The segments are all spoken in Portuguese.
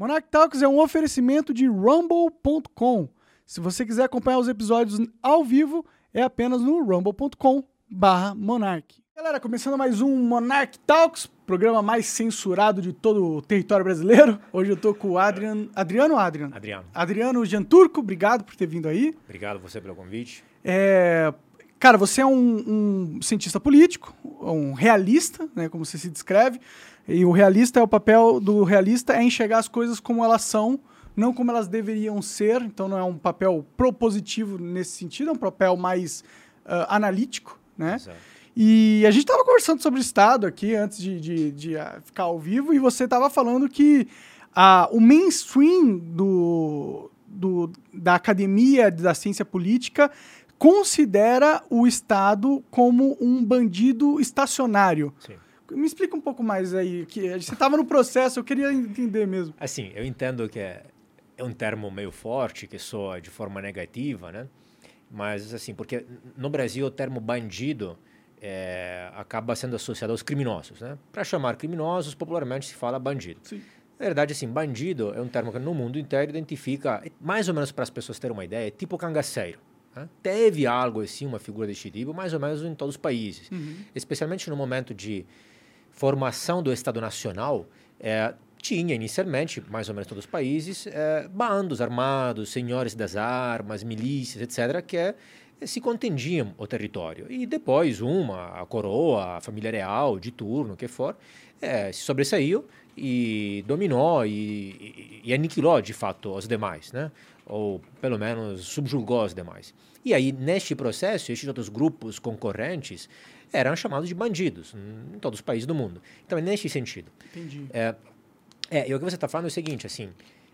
Monarch Talks é um oferecimento de rumble.com. Se você quiser acompanhar os episódios ao vivo, é apenas no rumble.com barra Monarch. Galera, começando mais um Monarch Talks, programa mais censurado de todo o território brasileiro. Hoje eu tô com o Adrian, Adriano Adrian? Adriano. Adriano Janturco, obrigado por ter vindo aí. Obrigado você pelo convite. É, cara, você é um, um cientista político, um realista, né, como você se descreve. E o realista é o papel do realista é enxergar as coisas como elas são, não como elas deveriam ser. Então não é um papel propositivo nesse sentido, é um papel mais uh, analítico, né? Exato. E a gente estava conversando sobre o Estado aqui antes de, de, de uh, ficar ao vivo e você estava falando que uh, o mainstream do, do, da academia da ciência política considera o Estado como um bandido estacionário. Sim. Me explica um pouco mais aí, que você estava no processo, eu queria entender mesmo. Assim, eu entendo que é, é um termo meio forte, que soa de forma negativa, né? Mas, assim, porque no Brasil o termo bandido é, acaba sendo associado aos criminosos, né? Para chamar criminosos, popularmente se fala bandido. Sim. Na verdade, assim, bandido é um termo que no mundo inteiro identifica, mais ou menos para as pessoas terem uma ideia, é tipo cangaceiro. Né? Teve algo assim, uma figura deste tipo, mais ou menos em todos os países. Uhum. Especialmente no momento de formação do Estado Nacional, é, tinha inicialmente, mais ou menos todos os países, é, bandos armados, senhores das armas, milícias, etc., que é, se contendiam o território. E depois uma, a coroa, a família real, de turno, o que for, é, se sobressaiu e dominou e, e, e, aniquilou, de fato, os demais, né? ou pelo menos subjugou os demais. E aí, neste processo, estes outros grupos concorrentes eram chamados de bandidos em todos os países do mundo. Então, é neste sentido. Entendi. É, é, e o que você está falando é o seguinte, assim,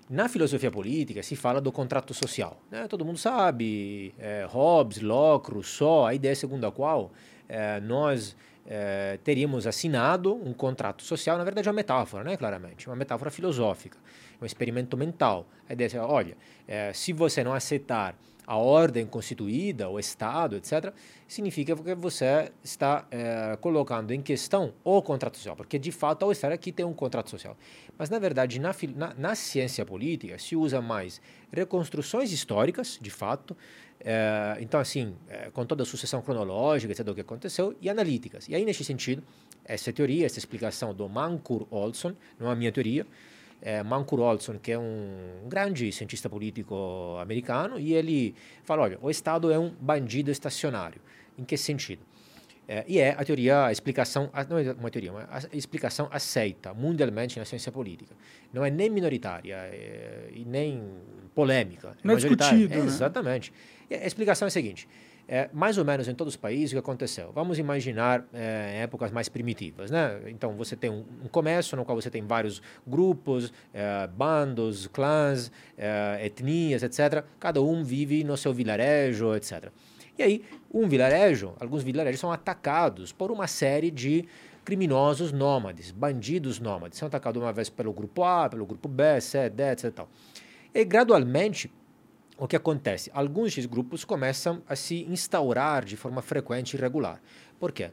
na filosofia política se fala do contrato social. Né? Todo mundo sabe, é, Hobbes, Locke, Rousseau, a ideia segundo a qual é, nós é, teríamos assinado um contrato social, na verdade é uma metáfora, né, claramente, uma metáfora filosófica, um experimento mental. A ideia é, olha, é, se você não aceitar a ordem constituída, o Estado, etc., significa que você está é, colocando em questão o contrato social, porque de fato ao estar aqui tem um contrato social. Mas na verdade, na, na, na ciência política, se usa mais reconstruções históricas, de fato, é, então assim, é, com toda a sucessão cronológica, etc., do que aconteceu, e analíticas. E aí, nesse sentido, essa teoria, essa explicação do Mancur Olson, não é a minha teoria, é, Mancur Olson, que é um grande cientista político americano, e ele fala, olha, o Estado é um bandido estacionário. Em que sentido? É, e é a teoria, a explicação, não é uma teoria, uma explicação aceita mundialmente na ciência política. Não é nem minoritária é, e nem polêmica. Não é discutido, é, né? Exatamente. E a explicação é a seguinte, é, mais ou menos em todos os países, o que aconteceu? Vamos imaginar é, épocas mais primitivas, né? Então, você tem um, um, comércio no qual você tem vários grupos, é, bandos, clãs, é, etnias, etc. Cada um vive no seu vilarejo, etc. E aí, um vilarejo, alguns vilarejos são atacados por uma série de criminosos nômades, bandidos nômades. São atacados uma vez pelo grupo A, pelo grupo B, C, D, etc. E gradualmente, o que acontece? Alguns desses grupos começam a se instaurar de forma frequente e regular. Por quê?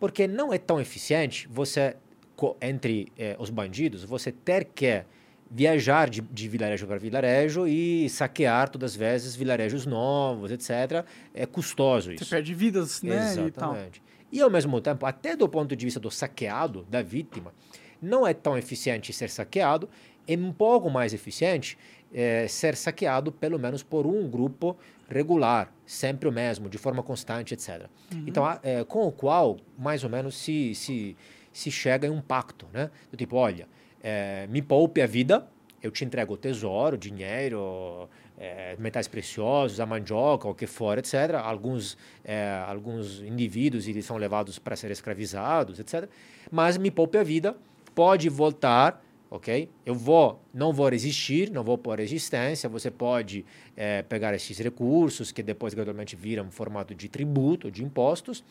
Porque não é tão eficiente você, entre eh, os bandidos, você ter que viajar de, de vilarejo para vilarejo e saquear todas as vezes vilarejos novos, etc. É custoso isso. Você perde vidas, né? Exatamente. E, e ao mesmo tempo, até do ponto de vista do saqueado, da vítima, não é tão eficiente ser saqueado, é um pouco mais eficiente é, ser saqueado pelo menos por um grupo regular, sempre o mesmo, de forma constante, etc. Uhum. Então, é, com o qual, mais ou menos, se, se, se chega em um pacto, né? Do tipo, olha, é, me poupe a vida, eu te entrego o tesouro, dinheiro, é, metais preciosos, a mandioca, o que for, etc. Alguns, é, alguns indivíduos eles são levados para ser escravizados, etc. Mas me poupe a vida, pode voltar, ok? Eu vou, não vou resistir, não vou pôr resistência. Você pode é, pegar esses recursos que depois gradualmente viram formato de tributo, de impostos.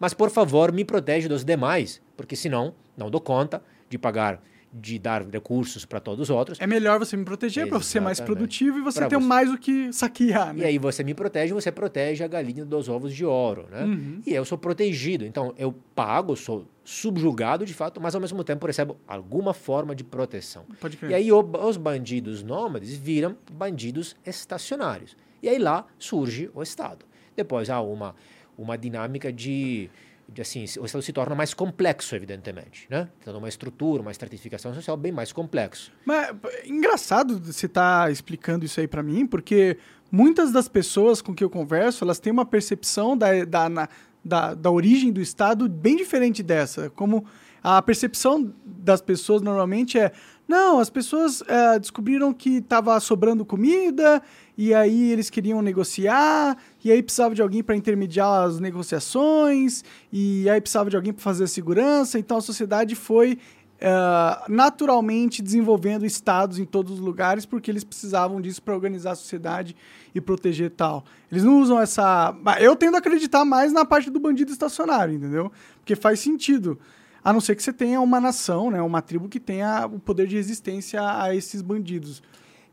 Mas por favor, me protege dos demais, porque senão não dou conta de pagar de dar recursos para todos os outros. É melhor você me proteger para ser mais produtivo e você pra ter você. mais o que saquear. Né? E aí você me protege, você protege a galinha dos ovos de ouro, né? Uhum. E eu sou protegido, então eu pago, sou subjugado de fato, mas ao mesmo tempo recebe alguma forma de proteção. Pode crer. E aí os bandidos nômades viram bandidos estacionários. E aí lá surge o Estado. Depois há uma, uma dinâmica de, de assim, o Estado se torna mais complexo, evidentemente, né? Tendo uma estrutura, uma estratificação social bem mais complexo. Mas é engraçado você estar tá explicando isso aí para mim, porque muitas das pessoas com que eu converso, elas têm uma percepção da, da, na, da, da origem do Estado bem diferente dessa. Como a percepção das pessoas normalmente é: não, as pessoas é, descobriram que estava sobrando comida e aí eles queriam negociar e aí precisava de alguém para intermediar as negociações e aí precisava de alguém para fazer a segurança. Então a sociedade foi uh, naturalmente desenvolvendo estados em todos os lugares porque eles precisavam disso para organizar a sociedade e proteger tal. Eles não usam essa. Eu tendo a acreditar mais na parte do bandido estacionário, entendeu? Porque faz sentido. A não ser que você tenha uma nação, né, uma tribo que tenha o poder de resistência a esses bandidos.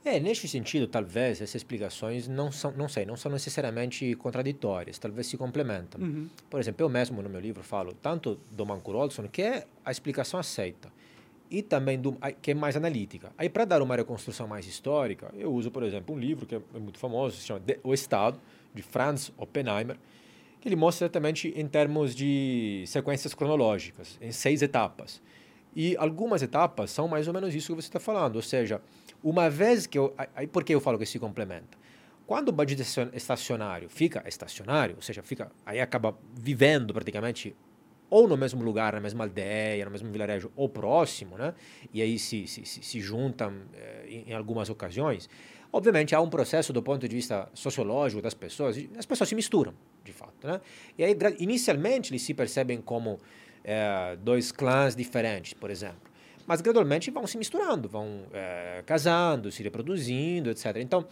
É, neste sentido, talvez essas explicações não são, não sei, não são necessariamente contraditórias, talvez se complementam. Uhum. Por exemplo, eu mesmo no meu livro falo tanto do Mancur Olson, que é a explicação aceita, e também do, que é mais analítica. Aí, para dar uma reconstrução mais histórica, eu uso, por exemplo, um livro que é muito famoso, se chama O Estado, de Franz Oppenheimer, que ele mostra exatamente em termos de sequências cronológicas, em seis etapas. E algumas etapas são mais ou menos isso que você está falando, ou seja, uma vez que eu. Aí por que eu falo que se complementa? Quando o bandido estacionário fica estacionário, ou seja, fica aí acaba vivendo praticamente ou no mesmo lugar, na mesma aldeia, no mesmo vilarejo, ou próximo, né? E aí se, se, se juntam eh, em, algumas ocasiões. Obviamente há um processo do ponto de vista sociológico das pessoas, as pessoas se misturam, de fato, né? E aí inicialmente eles se percebem como eh, dois clãs diferentes, por exemplo. Mas gradualmente vão se misturando, vão eh, casando, se reproduzindo, etc. Então,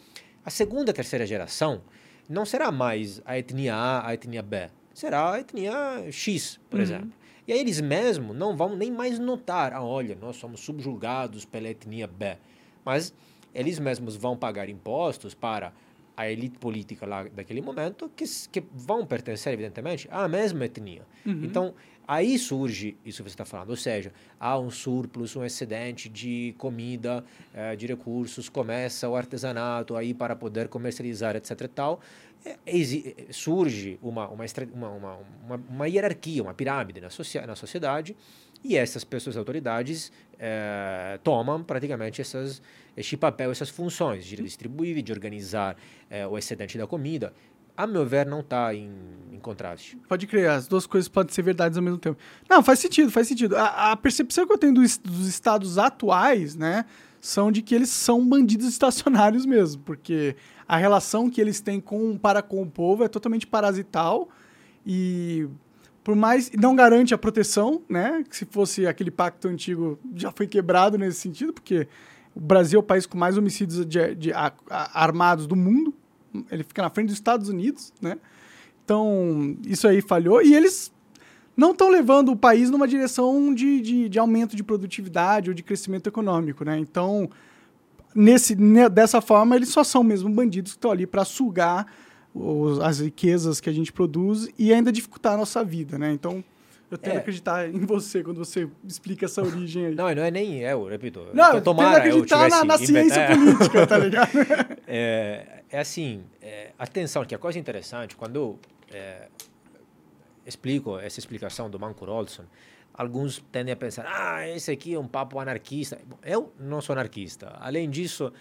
a segunda, terceira geração não será mais a etnia A, a etnia B será a etnia X, por uhum. exemplo. E aí eles mesmos não vão nem mais notar, ah, olha, nós somos subjugados pela etnia B. Mas eles mesmos vão pagar impostos para a elite política lá daquele momento, que, que vão pertencer, evidentemente, à mesma etnia. Uhum. Então, aí surge isso que você está falando, ou seja, há um surplus, um excedente de comida, eh, de recursos, começa o artesanato aí para poder comercializar, etc. E tal, surge uma, uma, uma, uma, uma hierarquia, uma pirâmide na, na sociedade e essas pessoas, autoridades, eh, tomam praticamente essas, este papel, essas funções de distribuir, de organizar eh, o excedente da comida. A meu ver, não está em, em, contraste. Pode crer, as duas coisas podem ser verdades ao mesmo tempo. Não, faz sentido, faz sentido. A, a percepção que eu tenho dos, dos estados atuais, né, são de que eles são bandidos estacionários mesmo, porque a relação que eles têm com para com o povo é totalmente parasital e por mais não garante a proteção, né? Que se fosse aquele pacto antigo já foi quebrado nesse sentido, porque o Brasil é o país com mais homicídios de, de a, a, armados do mundo. Ele fica na frente dos Estados Unidos, né? Então, isso aí falhou. E eles não estão levando o país numa direção de, de, de, aumento de produtividade ou de crescimento econômico, né? Então, nesse, dessa forma, eles só são mesmo bandidos que estão ali para sugar os, as riquezas que a gente produz e ainda dificultar a nossa vida, né? Então, eu tento é. acreditar em você quando você explica essa origem aí. Não, não é nem eu, repito. Não, tomara acreditar na, na ciência política, tá ligado? é, é assim, é, atenção, que a coisa interessante, quando eu é, explico essa explicação do Manco Olson, alguns tendem a pensar, ah, esse aqui é um papo anarquista. Eu não sou anarquista. Além disso,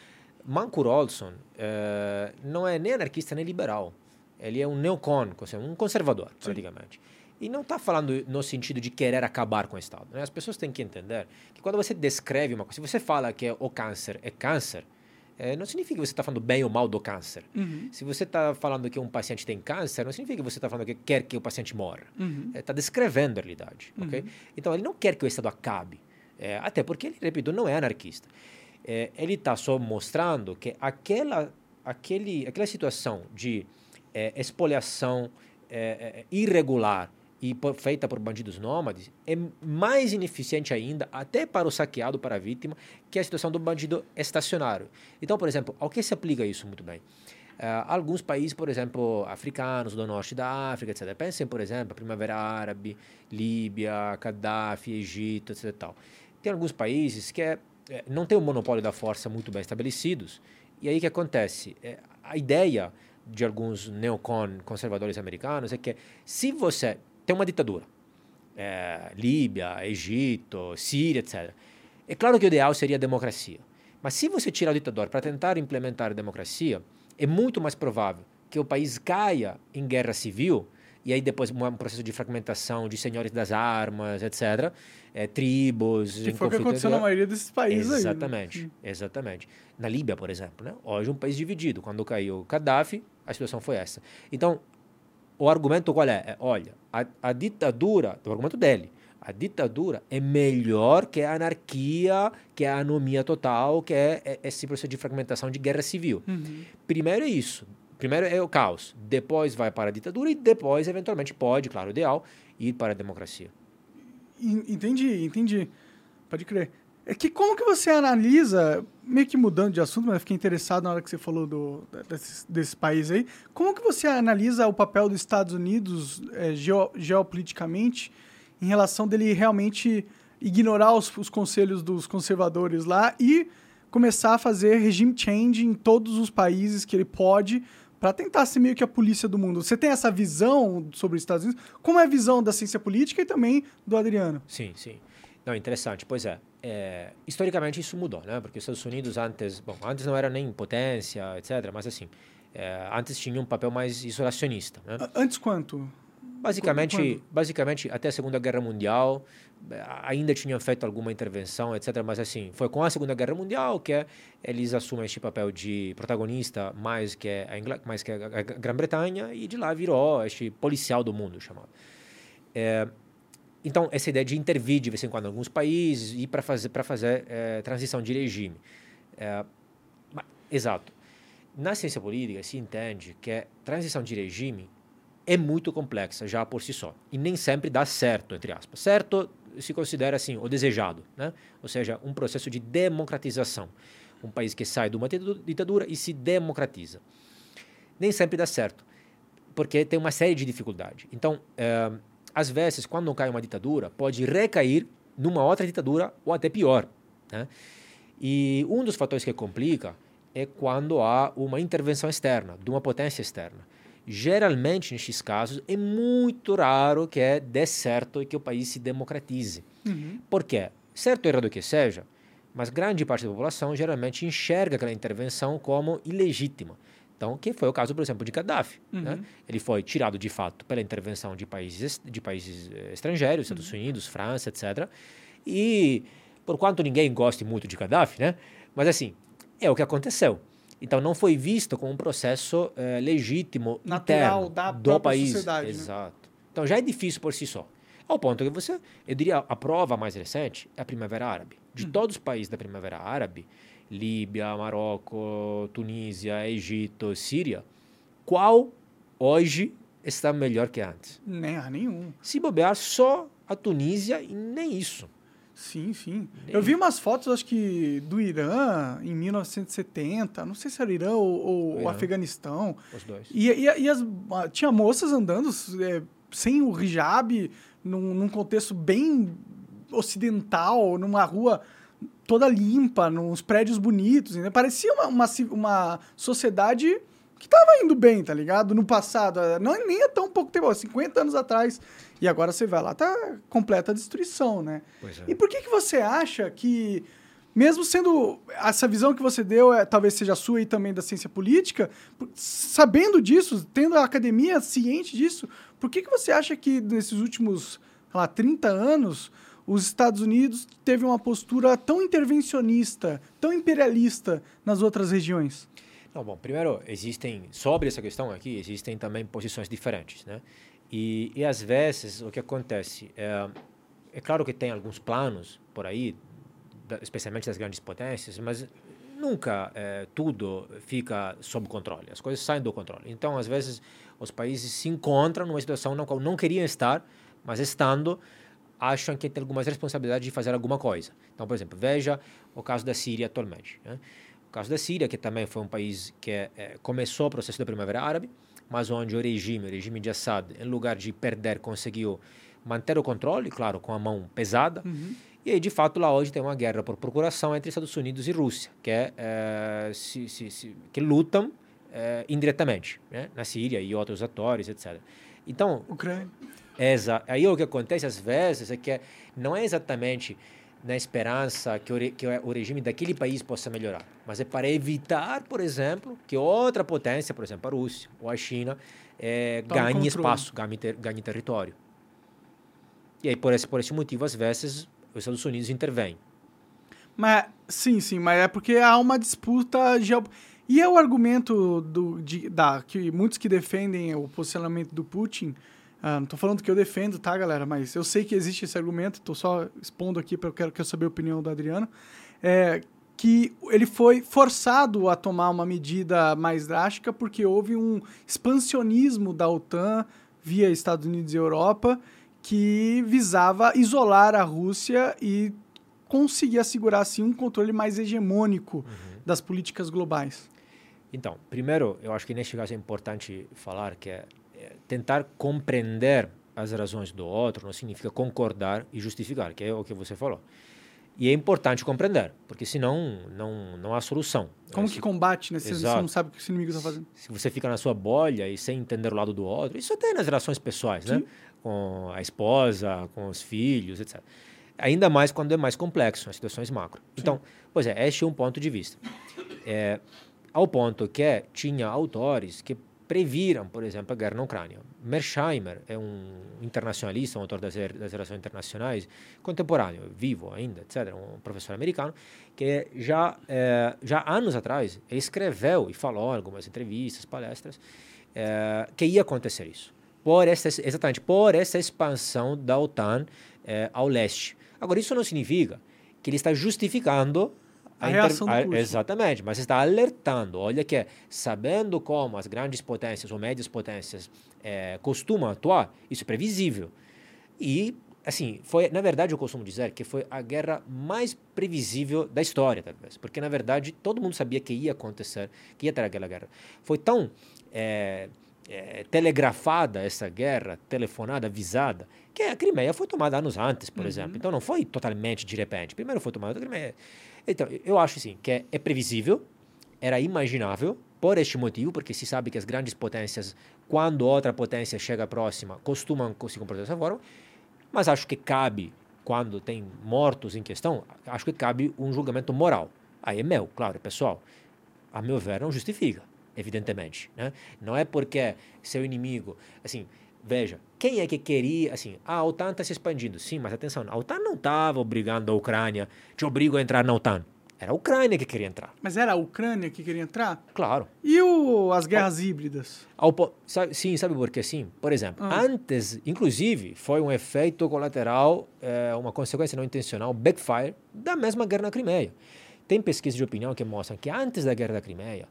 Mancur Olson eh, não é nem anarquista nem liberal. Ele é um neocon, um conservador, Sim. praticamente. E não está falando no sentido de querer acabar com o Estado. Né? As pessoas têm que entender que quando você descreve uma coisa, se você fala que o câncer é câncer, é, não significa que você está falando bem ou mal do câncer. Uhum. Se você está falando que um paciente tem câncer, não significa que você está falando que quer que o paciente morra. Está uhum. é, descrevendo a realidade. Uhum. Okay? Então, ele não quer que o Estado acabe. É, até porque ele, repito, não é anarquista. É, ele está só mostrando que aquela, aquele, aquela situação de é, expoliação é, irregular e feita por bandidos nômades é mais ineficiente ainda, até para o saqueado, para a vítima, que a situação do bandido estacionário. Então, por exemplo, ao que se aplica isso muito bem? Uh, alguns países, por exemplo, africanos do norte da África, etc. Pensem, por exemplo, Primavera Árabe, Líbia, Gaddafi, Egito, etc. Tal. Tem alguns países que é, é, não tem um monopólio da força muito bem estabelecidos. E aí o que acontece? É, a ideia de alguns neocon conservadores americanos é que se você tem uma ditadura, é, Líbia, Egito, Síria, etc. É claro que o ideal seria a democracia. Mas se você tirar o ditador para tentar implementar a democracia, é muito mais provável que o país caia em guerra civil e aí depois um processo de fragmentação de senhores das armas, etc., é, tribos... Que foi o que aconteceu na maioria desses países exatamente, aí. Né? Exatamente, Na Líbia, por exemplo, né? hoje um país dividido. Quando caiu Gaddafi, a situação foi essa. Então, o argumento qual é? é olha, a, a ditadura, o argumento dele, a ditadura é melhor que a anarquia, que a anomia total, que é, é esse processo de fragmentação de guerra civil. Uhum. Primeiro é isso. Primeiro é o caos. Depois vai para a ditadura e depois, eventualmente, pode, claro, o ideal, ir para a democracia. Entendi, entendi. Pode crer. É que como que você analisa, meio que mudando de assunto, mas fiquei interessado na hora que você falou do, desse, desse país aí, como que você analisa o papel dos Estados Unidos é, geo, geopoliticamente em relação dele realmente ignorar os, os conselhos dos conservadores lá e começar a fazer regime change em todos os países que ele pode para tentar ser meio que a polícia do mundo. Você tem essa visão sobre os Estados Unidos? Como é a visão da ciência política e também do Adriano? Sim, sim. Não, interessante. Pois é, é, historicamente isso mudou, né? Porque os Estados Unidos antes, bom, antes não era nem potência, etc. Mas assim, é, antes tinha um papel mais isolacionista. Né? Antes quanto? Basicamente, Quando? basicamente até a Segunda Guerra Mundial ainda tinham feito alguma intervenção, etc. Mas assim, foi com a Segunda Guerra Mundial que eles assumem este papel de protagonista mais que a, Ingl... mais que a Grã-Bretanha e de lá virou este policial do mundo chamado. É, então, essa ideia de intervir de vez em quando em alguns países e para fazer, para fazer é, transição de regime. É, exato. Na ciência política se entende que a transição de regime é muito complexa já por si só. E nem sempre dá certo, entre aspas. Certo se considera assim, o desejado, né? ou seja, um processo de democratização. Um país que sai de uma ditadura e se democratiza. Nem sempre dá certo, porque tem uma série de dificuldades. Então, é, às vezes, quando cai uma ditadura, pode recair numa outra ditadura ou até pior. Né? E um dos fatores que complica é quando há uma intervenção externa, de uma potência externa. Geralmente, nesses casos, é muito raro que dê certo e que o país se democratize. Uhum. Por quê? Certo ou errado que seja, mas grande parte da população geralmente enxerga aquela intervenção como ilegítima. Então, que foi o caso, por exemplo, de Gaddafi. Uhum. Né? Ele foi tirado de fato pela intervenção de países, de países eh, estrangeiros, Estados uhum. Unidos, França, etc. E, por quanto ninguém goste muito de Gaddafi, né? mas assim, é o que aconteceu. Então, não foi visto como um processo eh, legítimo Natural da do país. Sociedade, né? Exato. Né? Então, já é difícil por si só. Ao ponto que você, eu diria, a prova mais recente é a Primavera Árabe. De uhum. todos os países da Primavera Árabe, Líbia, Marrocos, Tunísia, Egito, Síria, qual hoje está melhor que antes? Nem há nenhum. Se bobear, só a Tunísia e nem isso. Sim, sim. Nem Eu vi umas fotos, acho que do Irã em 1970, não sei se era Irã ou, ou o Afeganistão. Os dois. E, e, e as, tinha moças andando é, sem o hijab, num, num contexto bem ocidental, numa rua toda limpa, nos prédios bonitos. Né? Parecia uma, uma, uma sociedade que estava indo bem, tá ligado? No passado. É, não, nem é tão pouco tempo, 50 anos atrás. E agora você vai lá, tá completa destruição, né? Pois é. E por que, que você acha que, mesmo sendo essa visão que você deu, é, talvez seja a sua e também da ciência política, sabendo disso, tendo a academia ciente disso, por que, que você acha que nesses últimos lá, 30 anos os Estados Unidos teve uma postura tão intervencionista, tão imperialista nas outras regiões? Não, bom, primeiro existem sobre essa questão aqui existem também posições diferentes, né? E, e às vezes o que acontece é, é claro que tem alguns planos por aí, especialmente das grandes potências, mas nunca é, tudo fica sob controle. As coisas saem do controle. Então, às vezes, os países se encontram numa situação na qual não queriam estar, mas estando acham que tem algumas responsabilidades de fazer alguma coisa. Então, por exemplo, veja o caso da Síria atualmente. Né? caso da Síria, que também foi um país que é, começou o processo da Primavera Árabe, mas onde o regime, o regime de Assad, em lugar de perder, conseguiu manter o controle, claro, com a mão pesada. Uhum. E aí, de fato, lá hoje tem uma guerra por procuração entre Estados Unidos e Rússia, que, é, é se, se, se, que lutam é, indiretamente né? na Síria e outros atores, etc. Então, Ucrânia. Exa aí o que acontece às vezes é que não é exatamente na esperança que o, que o regime daquele país possa melhorar, mas é para evitar, por exemplo, que outra potência, por exemplo, a Rússia ou a China, é, ganhe controle. espaço, ganhe, ter, ganhe território. E aí, por esse, por esse motivo, às vezes, os Estados Unidos intervêm. Mas, sim, sim, mas é porque há uma disputa. E é o argumento do, de, da, que muitos que defendem o posicionamento do Putin ah, não estou falando que eu defendo, tá, galera? Mas eu sei que existe esse argumento, estou só expondo aqui porque eu quero, quero saber a opinião do Adriano. É, que ele foi forçado a tomar uma medida mais drástica porque houve um expansionismo da OTAN via Estados Unidos e Europa que visava isolar a Rússia e conseguir assegurar assim um controle mais hegemônico uhum. das políticas globais. Então, primeiro, eu acho que neste caso é importante falar que é tentar compreender as razões do outro não significa concordar e justificar, que é o que você falou. E é importante compreender, porque senão não, não há solução. Como é, que combate, né? Se você não sabe o que o inimigo está fazendo. Se você fica na sua bolha e sem entender o lado do outro, isso até nas relações pessoais, né? Sim. né? Com a esposa, com os filhos, etc. Ainda mais quando é mais complexo, nas situações macro. Sim. Então, pois é, este é um ponto de vista. É, ao ponto que tinha autores que previram, por exemplo, a guerra na Ucrânia. Mersheimer é um internacionalista, um autor das, das relações internacionais, contemporâneo, vivo ainda, etc., um professor americano, que já, é, já anos atrás escreveu e falou em algumas entrevistas, palestras, é, que ia acontecer isso. Por essa, exatamente, por essa expansão da OTAN é, ao leste. Agora, isso não significa que ele está justificando a, a reação inter... do Exatamente, mas está alertando. Olha que, sabendo como as grandes potências ou médias potências é, costumam atuar, isso é previsível. E, assim, foi, na verdade, eu costumo dizer que foi a guerra mais previsível da história, talvez. Porque, na verdade, todo mundo sabia que ia acontecer, que ia ter aquela guerra. Foi tão é, é, telegrafada essa guerra, telefonada, avisada, que a Crimeia foi tomada anos antes, por uhum. exemplo. Então, não foi totalmente de repente. Primeiro foi tomada a Crimeia então, eu acho assim, que é, é previsível, era imaginável, por este motivo, porque se sabe que as grandes potências, quando outra potência chega próxima, costumam se comportar dessa forma, mas acho que cabe, quando tem mortos em questão, acho que cabe um julgamento moral. Aí é meu, claro, pessoal. A meu ver, não justifica, evidentemente. Né? Não é porque seu inimigo, assim, veja, quem é que queria, assim, ah, a OTAN está se expandindo. Sim, mas atenção, a OTAN não estava obrigando a Ucrânia, te obrigo a entrar na OTAN. Era a Ucrânia que queria entrar. Mas era a Ucrânia que queria entrar? Claro. E o, as guerras híbridas? Sabe, sim, sabe por quê? Sim. Por exemplo, ah. antes, inclusive, foi um efeito colateral, é, uma consequência não intencional, backfire, da mesma guerra na Crimeia. Tem pesquisas de opinião que mostram que antes da guerra da Crimeia,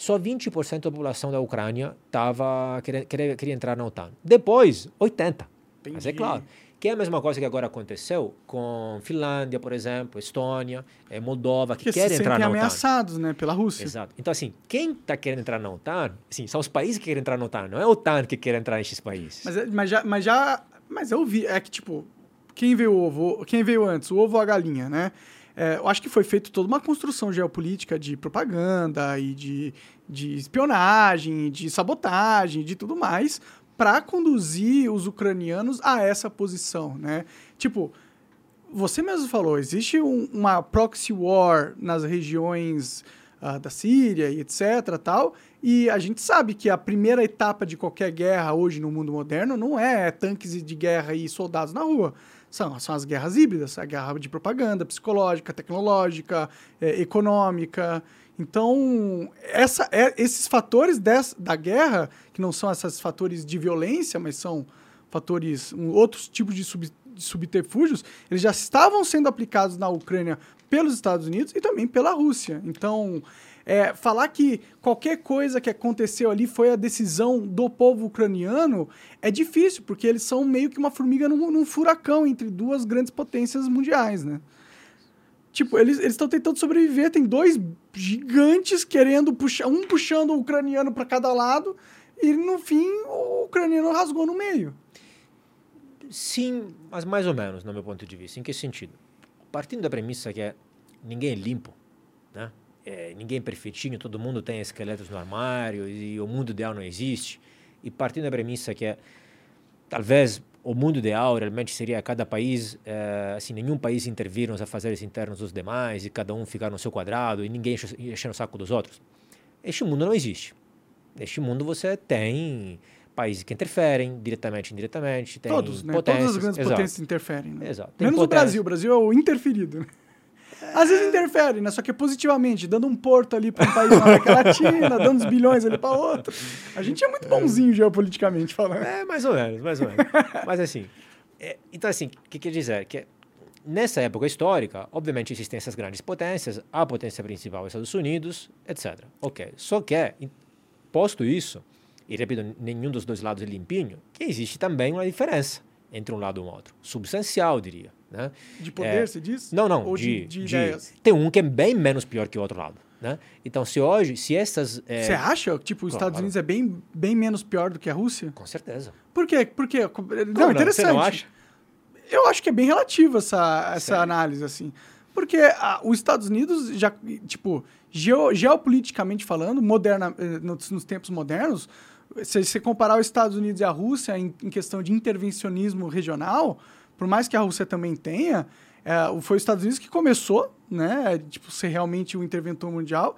só 20% da população da Ucrânia tava, queria, queria, queria entrar na OTAN. Depois, 80%. Entendi. Mas é claro, que é a mesma coisa que agora aconteceu com Finlândia, por exemplo, Estônia, eh, Moldova, que, que querem entrar na OTAN. ameaçados né, pela Rússia. Exato. Então, assim, quem está querendo entrar na OTAN, assim, são os países que querem entrar na OTAN, não é a OTAN que quer entrar nesses países. Mas, é, mas, já, mas já... Mas eu vi, é que, tipo, quem veio o ovo, quem veio antes, o ovo ou a galinha, né? É, eu acho que foi feita toda uma construção geopolítica de propaganda e de, de espionagem, de sabotagem, de tudo mais, para conduzir os ucranianos a essa posição, né? Tipo, você mesmo falou, existe um, uma proxy war nas regiões uh, da Síria e etc. tal, e a gente sabe que a primeira etapa de qualquer guerra hoje no mundo moderno não é tanques de guerra e soldados na rua são, são as guerras híbridas, a guerra de propaganda, psicológica, tecnológica, é, econômica. Então, essa, é, esses fatores dessa, da guerra, que não são esses fatores de violência, mas são fatores, um, outros tipos de, sub, de subterfúgios, eles já estavam sendo aplicados na Ucrânia pelos Estados Unidos e também pela Rússia. Então, é, falar que qualquer coisa que aconteceu ali foi a decisão do povo ucraniano é difícil, porque eles são meio que uma formiga num, num furacão entre duas grandes potências mundiais, né? Tipo, eles estão tentando sobreviver. Tem dois gigantes querendo puxar, um puxando o ucraniano para cada lado, e no fim o ucraniano rasgou no meio. Sim, mas mais ou menos, no meu ponto de vista. Em que sentido? Partindo da premissa que é, ninguém é limpo, né? É, ninguém é perfeitinho, todo mundo tem esqueletos no armário e o mundo ideal não existe. E partindo da premissa que é, talvez o mundo ideal realmente seria cada país, é, assim, nenhum país intervir nos afazeres internos dos demais e cada um ficar no seu quadrado e ninguém enchendo o saco dos outros. Este mundo não existe. Neste mundo você tem países que interferem diretamente, indiretamente. Tem Todos, né? Todas as grandes exato. potências interferem. Né? Exato. Tem Menos o potência- Brasil. O Brasil é o interferido. Né? Às vezes interfere, né? Só que é positivamente, dando um porto ali para um país na América Latina, dando uns bilhões ali para outro. A gente é muito bonzinho geopoliticamente falando. É, mais ou menos, mais ou menos. Mas assim, é, então assim, o que quer dizer? Que nessa época histórica, obviamente existem essas grandes potências, a potência principal é os Estados Unidos, etc. Ok, só que, posto isso, e repito, nenhum dos dois lados é limpinho, que existe também uma diferença entre um lado e o outro. Substancial, diria. Né? De poder, É, se diz? Não, não, Ou de, de, de de- ideias? Tem um que é bem menos pior que o outro lado. Né? Então, se hoje, se essas... é, Você acha que tipo, os Claro. Estados Unidos é bem, bem menos pior do que a Rússia? Com certeza. Por quê? Por quê? Como Não, interessante. Você não acha? Eu acho que é bem relativo essa, essa Sério? análise, assim. Porque ah, os Estados Unidos, já, tipo, geo- geopoliticamente falando, moderna, eh, nos, nos tempos modernos, se você comparar os Estados Unidos e a Rússia em, em questão de intervencionismo regional, por mais que a Rússia também tenha, eh, foi os Estados Unidos que começou, né, tipo, ser realmente o interventor mundial,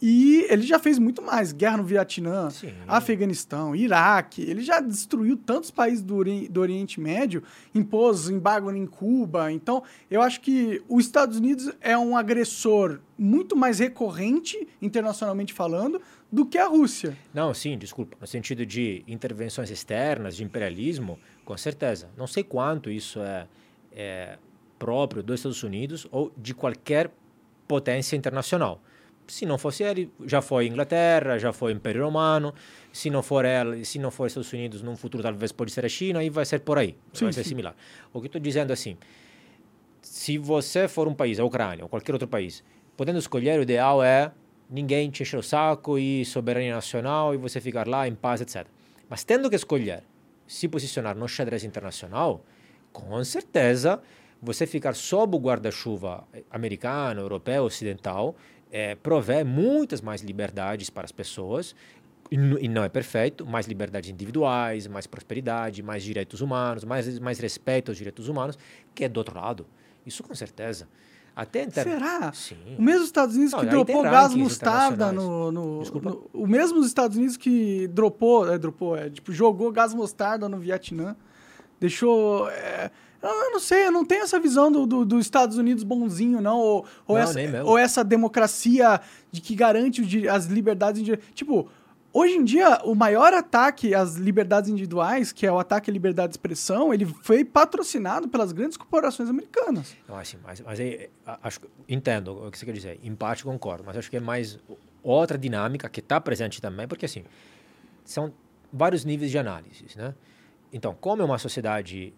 e ele já fez muito mais. Guerra no Vietnã, Sim. Afeganistão, Iraque. Ele já destruiu tantos países do, Ori- do Oriente Médio, impôs embargo em Cuba. Então, eu acho que os Estados Unidos é um agressor muito mais recorrente, internacionalmente falando, do que a Rússia. Não, sim, desculpa. No sentido de intervenções externas, de imperialismo, com certeza. Não sei quanto isso é, é próprio dos Estados Unidos ou de qualquer potência internacional. Se não fosse ele, já foi Inglaterra, já foi Império Romano. Se não for ela, se não for Estados Unidos, num futuro talvez pode ser a China e vai ser por aí. Sim, vai ser sim. similar. O que estou dizendo é assim, se você for um país, a Ucrânia ou qualquer outro país, podendo escolher, o ideal é ninguém te encher o saco e soberania nacional e você ficar lá em paz, etc. Mas tendo que escolher se posicionar no xadrez internacional, com certeza você ficar sob o guarda-chuva americano, europeu, ocidental, é, provê muitas mais liberdades para as pessoas, e não é perfeito, mais liberdades individuais, mais prosperidade, mais direitos humanos, mais, mais respeito aos direitos humanos, que é do outro lado. Isso com certeza. Até termos- Será? Sim. O mesmo Estados Unidos Não, que dropou gás mostarda no, no, Desculpa? no- O mesmo Estados Unidos que dropou, é, dropou, é, tipo, jogou gás mostarda no Vietnã. Deixou. é, eu, não sei, eu não tenho essa visão do- do- dos Estados Unidos bonzinho, não. Ou, ou, Não, essa, ou essa democracia de que garante as liberdades individuais. Tipo, hoje em dia, o maior ataque às liberdades individuais, que é o ataque à liberdade de expressão, ele foi patrocinado pelas grandes corporações americanas. Não, assim, mas, mas acho, entendo o que você quer dizer. Em parte concordo, mas acho que é mais outra dinâmica que está presente também, porque assim, são vários níveis de análise, né? Então, como é uma sociedade,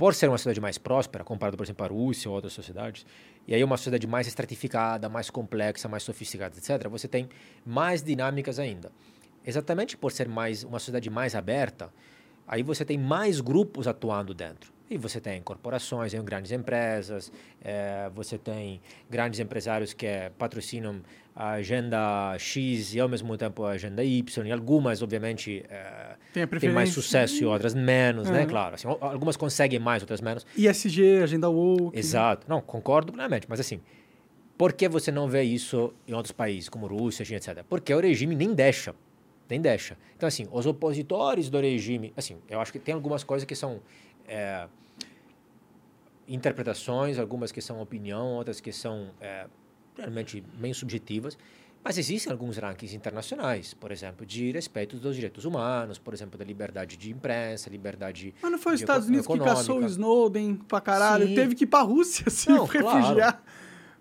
por ser uma sociedade mais próspera, comparado, por exemplo, à Rússia ou outras sociedades, e aí uma sociedade mais estratificada, mais complexa, mais sofisticada, etc., você tem mais dinâmicas ainda. Exatamente por ser mais uma sociedade mais aberta, aí você tem mais grupos atuando dentro. E você tem corporações, tem grandes empresas, eh, você tem grandes empresários que eh, patrocinam a agenda X e ao mesmo tempo a agenda Y, e algumas, obviamente, eh, Tem a têm mais sucesso e outras menos, né? Uhum. Claro, assim, al- algumas conseguem mais, outras menos. ISG, Agenda Woke. Exato. Não, concordo plenamente, mas assim, por que você não vê isso em outros países, como Rússia, China, etc? Porque o regime nem deixa, nem deixa. Então, assim, os opositores do regime, assim, eu acho que tem algumas coisas que são é, interpretações, algumas que são opinião, outras que são é, realmente bem subjetivas, mas existem alguns rankings internacionais, por exemplo, de respeito dos direitos humanos, por exemplo, da liberdade de imprensa, liberdade Mas não foi os Estados Unidos que caçou o Snowden pra caralho? Sim. Teve que ir pra Rússia se Não, claro. refugiar.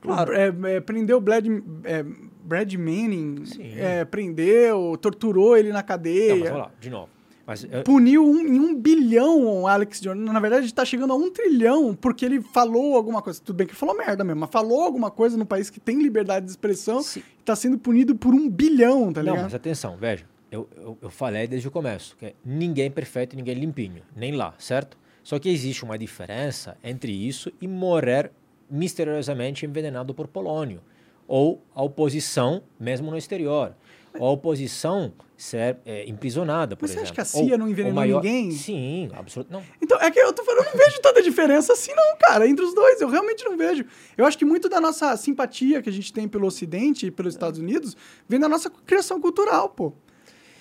Claro. É, é, prendeu o Brad, é, Brad Manning, é, prendeu, torturou ele na Não, cadeia. mas vamos lá, de novo. Mas eu- puniu um, em um bilhão o Alex Jones. Na verdade, está chegando a um trilhão porque ele falou alguma coisa. Tudo bem que ele falou merda mesmo, mas falou alguma coisa no país que tem liberdade de expressão Sim. e está sendo punido por um bilhão, tá Não, ligado? mas atenção, veja. Eu, eu, eu falei desde o começo que ninguém é perfeito, ninguém é limpinho, nem lá, certo? Só que existe uma diferença entre isso e morrer misteriosamente envenenado por polônio. Ou a oposição, mesmo no exterior. Ou a oposição ser é, imprisonada, por Mas você exemplo. acha que a CIA Ou não envenenou maior- ninguém? Sim, absolutamente. Não. Então, é que eu tô falando, eu não vejo tanta diferença assim, não, cara, entre os dois. Eu realmente não vejo. Eu acho que muito da nossa simpatia que a gente tem pelo Ocidente e pelos Estados Unidos vem da nossa criação cultural, pô.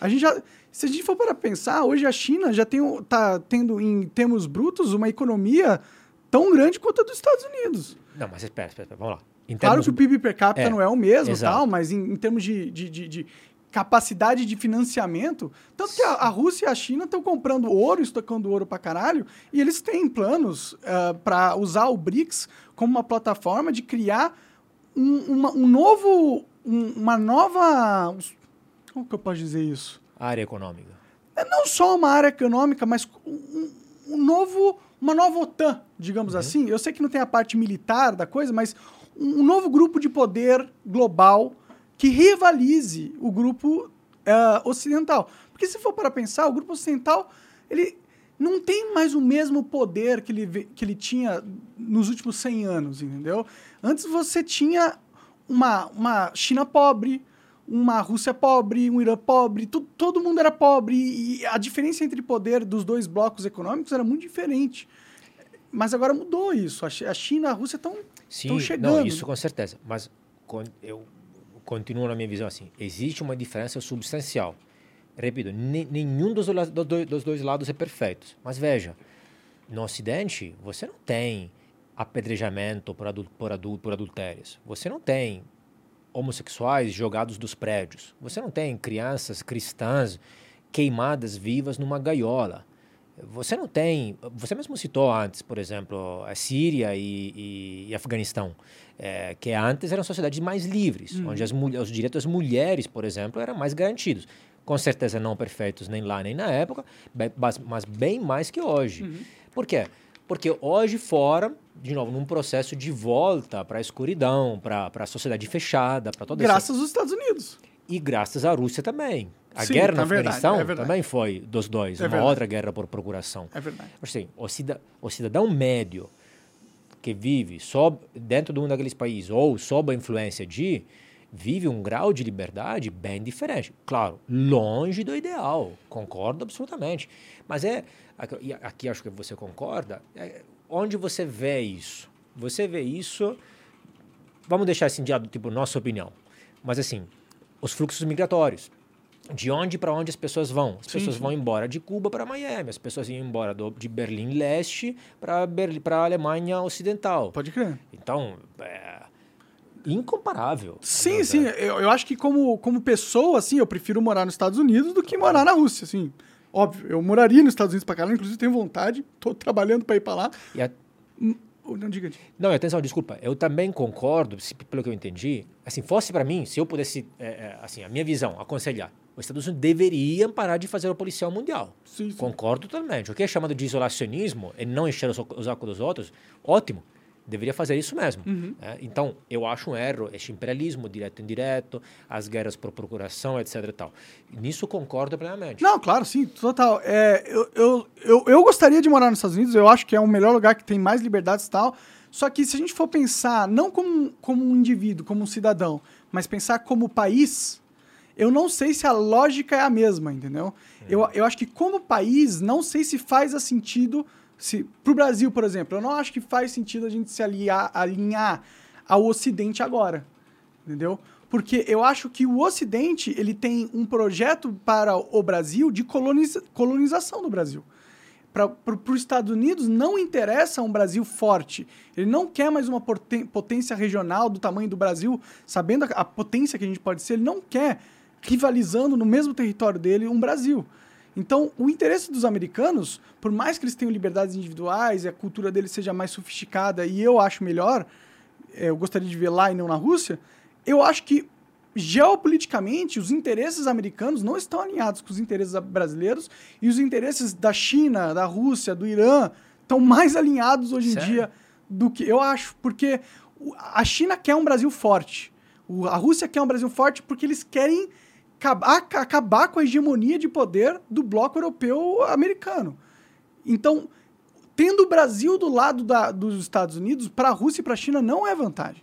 A gente já. Se a gente for para pensar, hoje a China já tem, tá tendo, em termos brutos, uma economia tão grande quanto a dos Estados Unidos. Não, mas espera, espera, espera, vamos lá. Em Claro termos- que o PIB per capita É, não é o mesmo, exato. tal, mas em, em termos de, de, de- de capacidade de financiamento, tanto que a, a Rússia e a China estão comprando ouro, estocando ouro pra caralho, e eles têm planos para usar o BRICS como uma plataforma de criar um, uma- um novo, um- uma nova, como que eu posso dizer isso? área econômica. É não só uma área econômica, mas um, um novo, uma nova OTAN, digamos assim. Eu sei que não tem a parte militar da coisa, mas um novo grupo de poder global que rivalize o grupo eh, ocidental. Porque se for para pensar, o grupo ocidental ele não tem mais o mesmo poder que ele, que ele tinha nos últimos 100 anos, entendeu? Antes você tinha uma, uma China pobre, uma Rússia pobre, um Irã pobre, tu- todo mundo era pobre e a diferença entre poder dos dois blocos econômicos era muito diferente. Mas agora mudou isso. A China e a Rússia estão Sim, chegando. não, isso com certeza. Mas eu continuo na minha visão assim. Existe uma diferença substancial. Repito, ne- nenhum dos, dois- dos dois lados é perfeito. Mas veja, no Ocidente, você não tem apedrejamento por, adul por, adul por adultérios. Você não tem homossexuais jogados dos prédios. Você não tem crianças cristãs queimadas vivas numa gaiola. Você não tem. Você mesmo citou antes, por exemplo, a Síria e, e- e Afeganistão, eh, que antes eram sociedades mais livres, onde as os direitos das mulheres, por exemplo, eram mais garantidos. Com certeza não perfeitos nem lá nem na época, mas, mas bem mais que hoje. Por quê? Porque hoje fora, de novo, num processo de volta para a escuridão, para a sociedade fechada, para toda essa- graças aos Estados Unidos. e graças à Rússia também. A Sim, guerra é verdade, Afeganistão é verdade. também foi dos dois, É uma verdade. outra guerra por procuração. É verdade. Assim, o, cida, o cidadão médio que vive sob, dentro de um daqueles países ou sob a influência de, vive um grau de liberdade bem diferente. Claro, longe do ideal, concordo absolutamente. Mas é, aqui, aqui acho que você concorda, é, onde você vê isso? Você vê isso, vamos deixar assim de lado, tipo, nossa opinião. Mas assim, os fluxos migratórios. De onde para onde as pessoas vão? As Sim, pessoas sim. vão embora de Cuba para Miami, as pessoas iam embora do, de Berlim Leste para a Alemanha Ocidental. Pode crer. Então, é incomparável. Sim, sim. Eu, eu acho que como, como pessoa, assim, eu prefiro morar nos Estados Unidos do que morar na Rússia, assim. Óbvio, eu moraria nos Estados Unidos pra caralho, inclusive tenho vontade, tô trabalhando pra ir pra lá. A- Não diga. Não, atenção, desculpa. Eu também concordo, se- pelo que eu entendi. Assim, fosse para mim, se eu pudesse, é, é, assim, a minha visão, aconselhar, os Estados Unidos deveriam parar de fazer o policial mundial. Sim, sim. Concordo totalmente. O que é chamado de isolacionismo e não encher os, os sacos dos outros, ótimo. Deveria fazer isso mesmo. Uhum. É, então, eu acho um erro esse imperialismo direto e indireto, as guerras por procuração, etc. Tal. Nisso concordo plenamente. Não, claro, sim, total. É, eu, eu, eu, eu gostaria de morar nos Estados Unidos, eu acho que é o melhor lugar que tem mais liberdades e tal. Só que se a gente for pensar, não como, como um indivíduo, como um cidadão, mas pensar como país, eu não sei se a lógica é a mesma, entendeu? Eu, eu acho que como país, não sei se faz sentido. Se, pro Brasil, por exemplo, eu não acho que faz sentido a gente se aliar, alinhar ao Ocidente agora entendeu? Porque eu acho que o Ocidente ele tem um projeto para o Brasil de coloniza- colonização do Brasil. Para os Estados Unidos não interessa um Brasil forte. Ele não quer mais uma potência regional do tamanho do Brasil, sabendo a, a potência que a gente pode ser. Ele não quer rivalizando no mesmo território dele um Brasil. Então, o interesse dos americanos, por mais que eles tenham liberdades individuais e a cultura deles seja mais sofisticada e eu acho melhor, é, eu gostaria de ver lá e não na Rússia, eu acho que geopoliticamente, os interesses americanos não estão alinhados com os interesses brasileiros e os interesses da China, da Rússia, do Irã estão mais alinhados hoje Sério? em dia do que eu acho, porque a China quer um Brasil forte. A Rússia quer um Brasil forte porque eles querem acabar com a hegemonia de poder do bloco europeu americano. Então, tendo o Brasil do lado da, dos Estados Unidos, para a Rússia e para a China não é vantagem.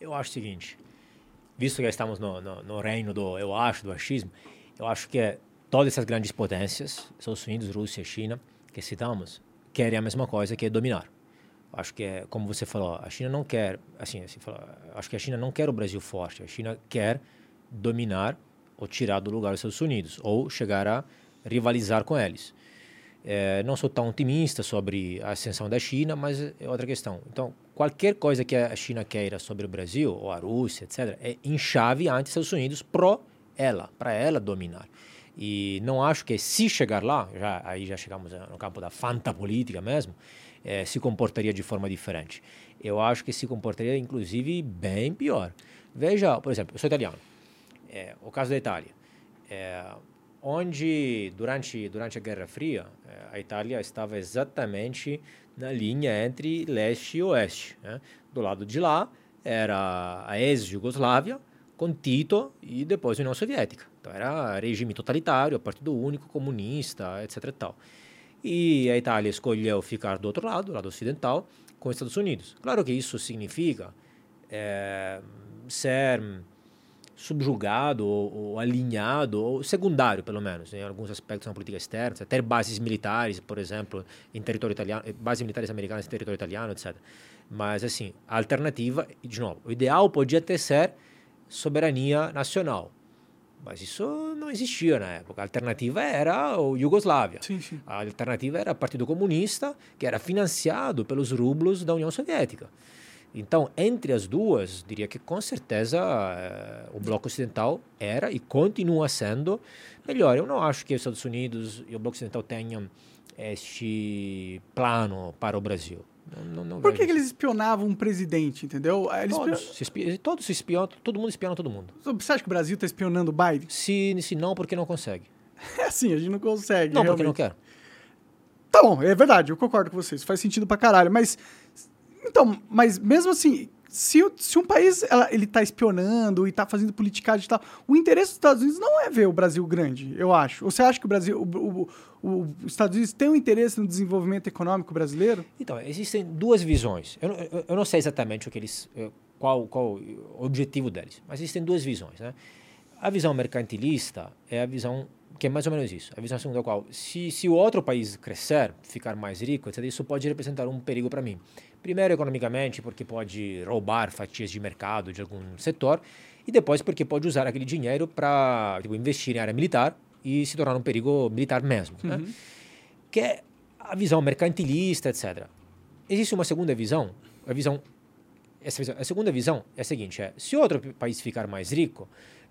Eu acho o seguinte, visto que estamos no, no, no, reino do eu acho, do achismo, eu acho que todas essas grandes potências, Estados Unidos, Rússia, China, que citamos, querem a mesma coisa, que é dominar. Acho que é, como você falou, a China não quer, assim, assim falou, acho que a China não quer o Brasil forte, a China quer dominar ou tirar do lugar os Estados Unidos, ou chegar a rivalizar com eles. É, não sou tão otimista sobre a ascensão da China, mas é outra questão. Então, qualquer coisa que a China queira sobre o Brasil, ou a Rússia, etc., é em chave anti-Estados Unidos pro ela, para ela dominar. E não acho que se chegar lá, já, aí já chegamos no campo da fantapolítica mesmo, é, se comportaria de forma diferente. Eu acho que se comportaria, inclusive, bem pior. Veja, por exemplo, eu sou italiano. É, o caso da Itália, é, onde durante durante a Guerra Fria é, a Itália estava exatamente na linha entre leste e oeste. Né? Do lado de lá era a ex-Jugoslávia com Tito e depois a União Soviética. Então era regime totalitário, partido único, comunista, etc. E, tal. e a Itália escolheu ficar do outro lado, do lado ocidental, com os Estados Unidos. Claro que isso significa é, ser subjugado ou, ou, alinhado, ou secundário, pelo menos, em alguns aspectos na política externa, ter bases militares, por exemplo, em território italiano, bases militares americanas em território italiano, etc. Mas, assim, a alternativa, de novo, o ideal podia ter ser soberania nacional. Mas isso não existia na época. A alternativa era o Iugoslávia. Sim, sim. A alternativa era o Partido Comunista, que era financiado pelos rublos da União Soviética. Então, entre as duas, diria que com certeza eh, o Bloco Ocidental era e continua sendo melhor. Eu não acho que os Estados Unidos e o Bloco Ocidental tenham este plano para o Brasil. Não, não Por que, que, eles espionavam um presidente, entendeu? Eles todos, se espion... todos se espionam, todo mundo espiona todo mundo. Você acha que o Brasil está espionando o Biden? Se, se não, porque não consegue. É assim, a gente não consegue. Não, realmente. porque não quer. Tá bom, é verdade, eu concordo com vocês. Faz sentido pra caralho. Mas então, mas mesmo assim, se, se um país ela, ele está espionando e está fazendo politicagem e tal, o interesse dos Estados Unidos não é ver o Brasil grande, eu acho. Ou você acha que o Brasil, o, o, os Estados Unidos tem um interesse no desenvolvimento econômico brasileiro? Então, existem duas visões. Eu, eu, eu não sei exatamente o que eles, eh, qual, qual o objetivo deles, mas existem duas visões, né? A visão mercantilista é a visão que é mais ou menos isso. A visão segundo a qual, se, se o outro país crescer, ficar mais rico, etc., isso pode representar um perigo para mim. Primeiro, economicamente, porque pode roubar fatias de mercado de algum setor, e depois, porque pode usar aquele dinheiro para tipo, investir em área militar e se tornar um perigo militar mesmo. Né? Uhum. Né? Que é a visão mercantilista, etc. Existe uma segunda visão, a visão essa visão, a segunda visão é a seguinte: é, se outro país ficar mais rico,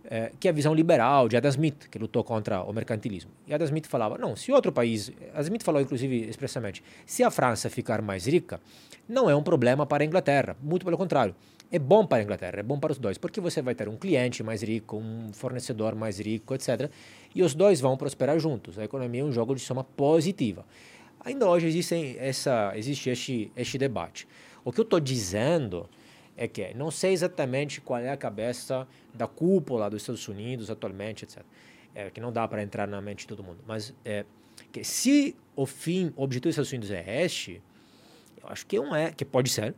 é, que é a visão liberal de Adam Smith, que lutou contra o mercantilismo. E Adam Smith falava: não, se outro país. Adam Smith falou, inclusive, expressamente: se a França ficar mais rica, não é um problema para a Inglaterra. Muito pelo contrário. É bom para a Inglaterra, é bom para os dois, porque você vai ter um cliente mais rico, um fornecedor mais rico, etc. E os dois vão prosperar juntos. A economia é um jogo de soma positiva. Ainda hoje existe, essa, existe este, este debate. O que eu estou dizendo é que não sei exatamente qual é a cabeça da cúpula dos Estados Unidos atualmente, etc. É, que não dá para entrar na mente de todo mundo. Mas é, que se o fim, o objetivo dos Estados Unidos é este, acho que é um é, que pode ser.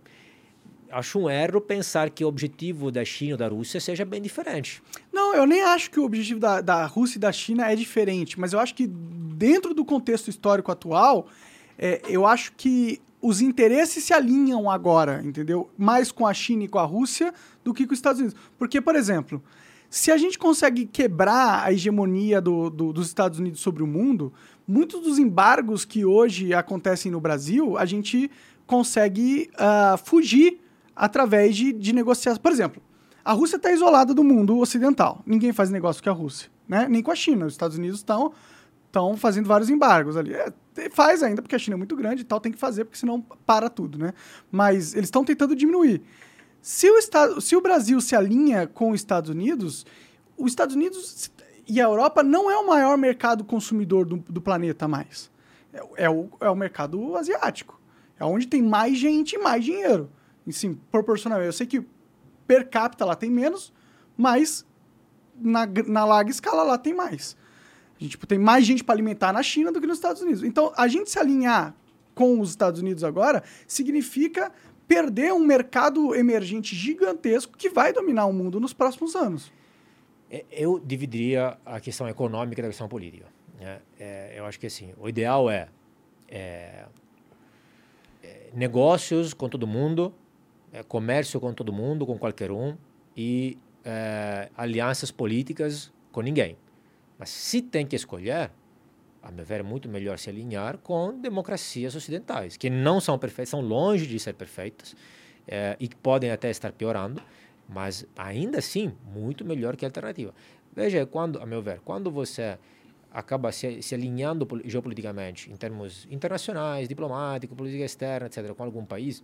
Acho um erro pensar que o objetivo da China ou da Rússia seja bem diferente. Não, eu nem acho que o objetivo da, da Rússia e da China é diferente, mas eu acho que dentro do contexto histórico atual, é, eu acho que os interesses se alinham agora, entendeu? Mais com a China e com a Rússia do que com os Estados Unidos. Porque, por exemplo, se a gente consegue quebrar a hegemonia do, do, dos Estados Unidos sobre o mundo, muitos dos embargos que hoje acontecem no Brasil, a gente consegue uh, fugir através de, de negociações. Por exemplo, a Rússia está isolada do mundo ocidental. Ninguém faz negócio com a Rússia, né? Nem com a China. Os Estados Unidos estão estão fazendo vários embargos ali. É, faz ainda, porque a China é muito grande e tal, tem que fazer, porque senão para tudo, né? Mas eles estão tentando diminuir. Se o, Estado, se o Brasil se alinha com os Estados Unidos, os Estados Unidos e a Europa não é o maior mercado consumidor do, do planeta mais. É, é, o, é o mercado asiático. É onde tem mais gente e mais dinheiro. E sim, proporcionalmente. Eu sei que per capita lá tem menos, mas na, na larga escala lá tem mais. A gente tipo, tem mais gente para alimentar na China do que nos Estados Unidos. Então, a gente se alinhar com os Estados Unidos agora significa perder um mercado emergente gigantesco que vai dominar o mundo nos próximos anos. É, eu dividiria a questão econômica da questão política. Né? É, eu acho que assim, o ideal é, é, é negócios com todo mundo, é, comércio com todo mundo, com qualquer um, e é, alianças políticas com ninguém. Mas se tem que escolher, a meu ver, é muito melhor se alinhar com democracias ocidentais, que não são perfeitas, são longe de ser perfeitas é, e podem até estar piorando, mas ainda assim, muito melhor que a alternativa. Veja, quando, a meu ver, quando você acaba se, se alinhando geopoliticamente, em termos internacionais, diplomáticos, política externa, etc., com algum país,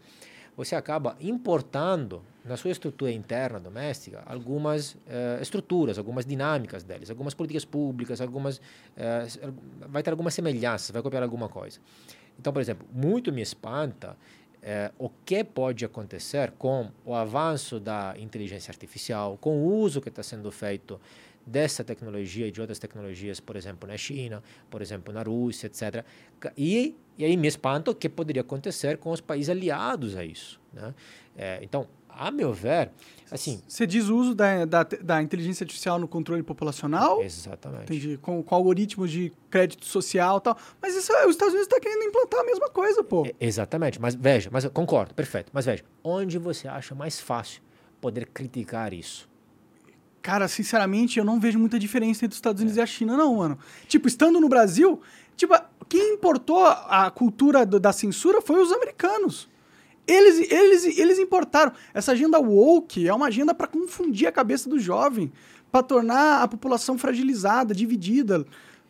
você acaba importando na sua estrutura interna doméstica algumas uh, estruturas, algumas dinâmicas deles, algumas políticas públicas, algumas uh, vai ter algumas semelhanças, vai copiar alguma coisa. Então, por exemplo, muito me espanta uh, o que pode acontecer com o avanço da inteligência artificial, com o uso que está sendo feito dessa tecnologia e de outras tecnologias, por exemplo, na China, por exemplo, na Rússia, etc. E, e aí me espanto o que poderia acontecer com os países aliados a isso. Né? É, então, a meu ver, assim... Você diz o uso da, da, da, inteligência artificial no controle populacional? Exatamente. Entendi. Com, com algoritmos de crédito social e tal. Mas isso, os Estados Unidos estão tá querendo implantar a mesma coisa, pô. É, exatamente. Mas veja, mas concordo, perfeito. Mas veja, onde você acha mais fácil poder criticar isso? Cara, sinceramente, eu não vejo muita diferença entre os Estados Unidos é. e a China, não, mano. Tipo, estando no Brasil, tipo, quem importou a cultura do, da censura foi os americanos. Eles, eles, eles importaram. Essa agenda woke é uma agenda para confundir a cabeça do jovem, para tornar a população fragilizada, dividida.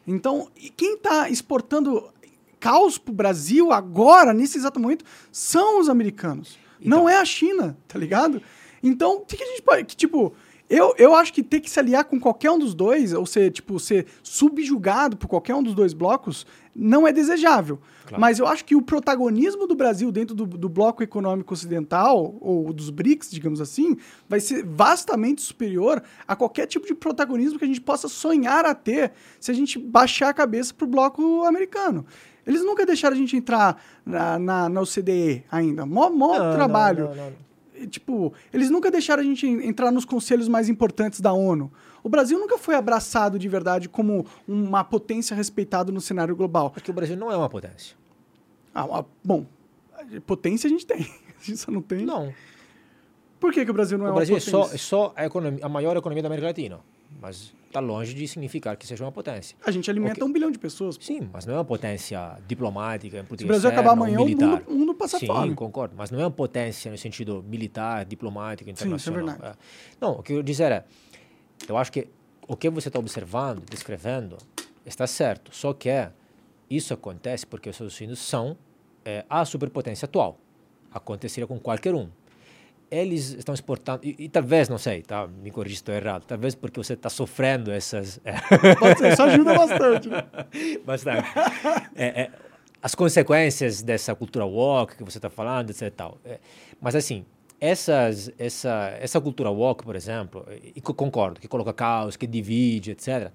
Então, quem está exportando caos para o Brasil agora, nesse exato momento, são os americanos. Então, não é a China, tá ligado? Então, o que, que a gente pode. Que, tipo, eu, eu acho que ter que se aliar com qualquer um dos dois, ou ser, tipo, ser subjugado por qualquer um dos dois blocos, não é desejável. Claro. Mas eu acho que o protagonismo do Brasil dentro do, do bloco econômico ocidental, ou dos BRICS, digamos assim, vai ser vastamente superior a qualquer tipo de protagonismo que a gente possa sonhar a ter se a gente baixar a cabeça para o bloco americano. Eles nunca deixaram a gente entrar na, na, na OCDE ainda. Mó, mó não, trabalho. Não, não, tipo, eles nunca deixaram a gente entrar nos conselhos mais importantes da ONU. O Brasil nunca foi abraçado de verdade como uma potência respeitada no cenário global. Porque o Brasil não é uma potência. Ah, uma, bom, potência a gente tem. A gente só não tem. Não. Por que, que o Brasil não o é Brasil uma potência? O Brasil é só, é só a, economia, a maior economia da América Latina. Mas está longe de significar que seja uma potência. A gente alimenta um bilhão de pessoas. Sim, mas não é uma potência diplomática, Se o Brasil acabar amanhã, militar. o mundo, mundo passa Sim, fome. Sim, concordo. Mas não é uma potência no sentido militar, diplomático, internacional. Sim, isso é verdade. É. Não, o que eu dizer é, eu acho que o que você está observando, descrevendo, está certo. Só que isso acontece porque os Estados Unidos são é, a superpotência atual. Aconteceria com qualquer um eles estão exportando, e, e, talvez, não sei, tá? me corrija se estou errado, talvez porque você está sofrendo essas... Ser, isso ajuda bastante. bastante. É, é, as consequências dessa cultura woke que você está falando, etc. Tal. É, mas assim, essas, essa, essa cultura woke, por exemplo, e concordo, que coloca caos, que divide, etc.,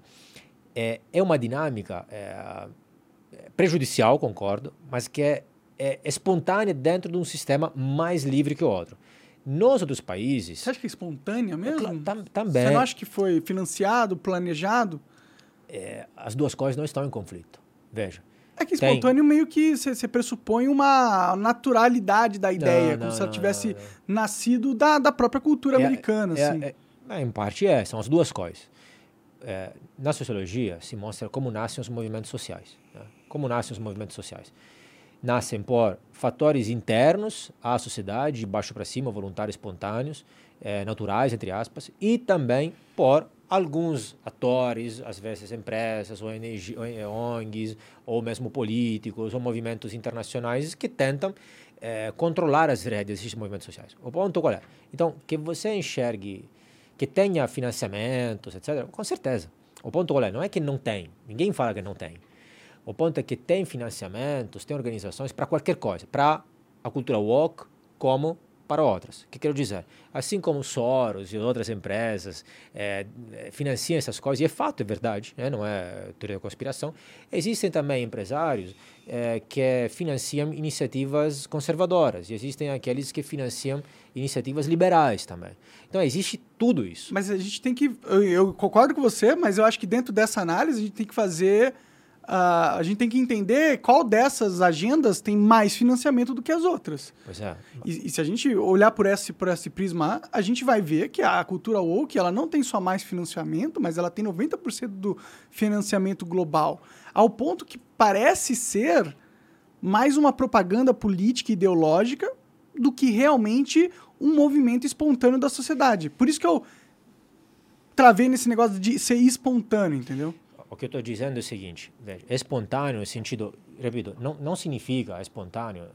é, é uma dinâmica é, prejudicial, concordo, mas que é, é espontânea dentro de um sistema mais livre que o outro. Nos outros países. Você acha que é espontânea mesmo? Tam, também. Você não acha que foi financiado, planejado? É, as duas coisas não estão em conflito. Veja. É que espontâneo tem... meio que você pressupõe uma naturalidade da ideia, não, como não, se ela tivesse não, nascido da, da própria cultura é, americana. É, assim. É, é, em parte é, são as duas coisas. É, na sociologia se mostra como nascem os movimentos sociais. Né? Como nascem os movimentos sociais nascem por fatores internos à sociedade, de baixo para cima, voluntários espontâneos, é, naturais, entre aspas, e também por alguns atores, às vezes empresas, ONG, ONGs, ou mesmo políticos, ou movimentos internacionais que tentam é, controlar as redes desses movimentos sociais. O ponto qual é? Então, que você enxergue, que tenha financiamentos, etc., com certeza. O ponto qual é? Não é que não tem. Ninguém fala que não tem. O ponto é que tem financiamentos, tem organizações para qualquer coisa. Para a cultura woke, como para outras. O que quero dizer? Assim como Soros e outras empresas é, financiam essas coisas, e é fato, é verdade, né? não é teoria da conspiração, existem também empresários é, que financiam iniciativas conservadoras, e existem aqueles que financiam iniciativas liberais também. Então, existe tudo isso. Mas a gente tem que. Eu, eu concordo com você, mas eu acho que dentro dessa análise a gente tem que fazer Uh, a gente tem que entender qual dessas agendas tem mais financiamento do que as outras. Pois é. E, e, se a gente olhar por esse, por esse prisma, a gente vai ver que a cultura woke ela não tem só mais financiamento, mas ela tem 90% do financiamento global. Ao ponto que parece ser mais uma propaganda política e ideológica do que realmente um movimento espontâneo da sociedade. Por isso que eu travei nesse negócio de ser espontâneo, entendeu? O que eu estou dizendo é o seguinte: veja, espontâneo sentido, repito, não, não significa espontâneo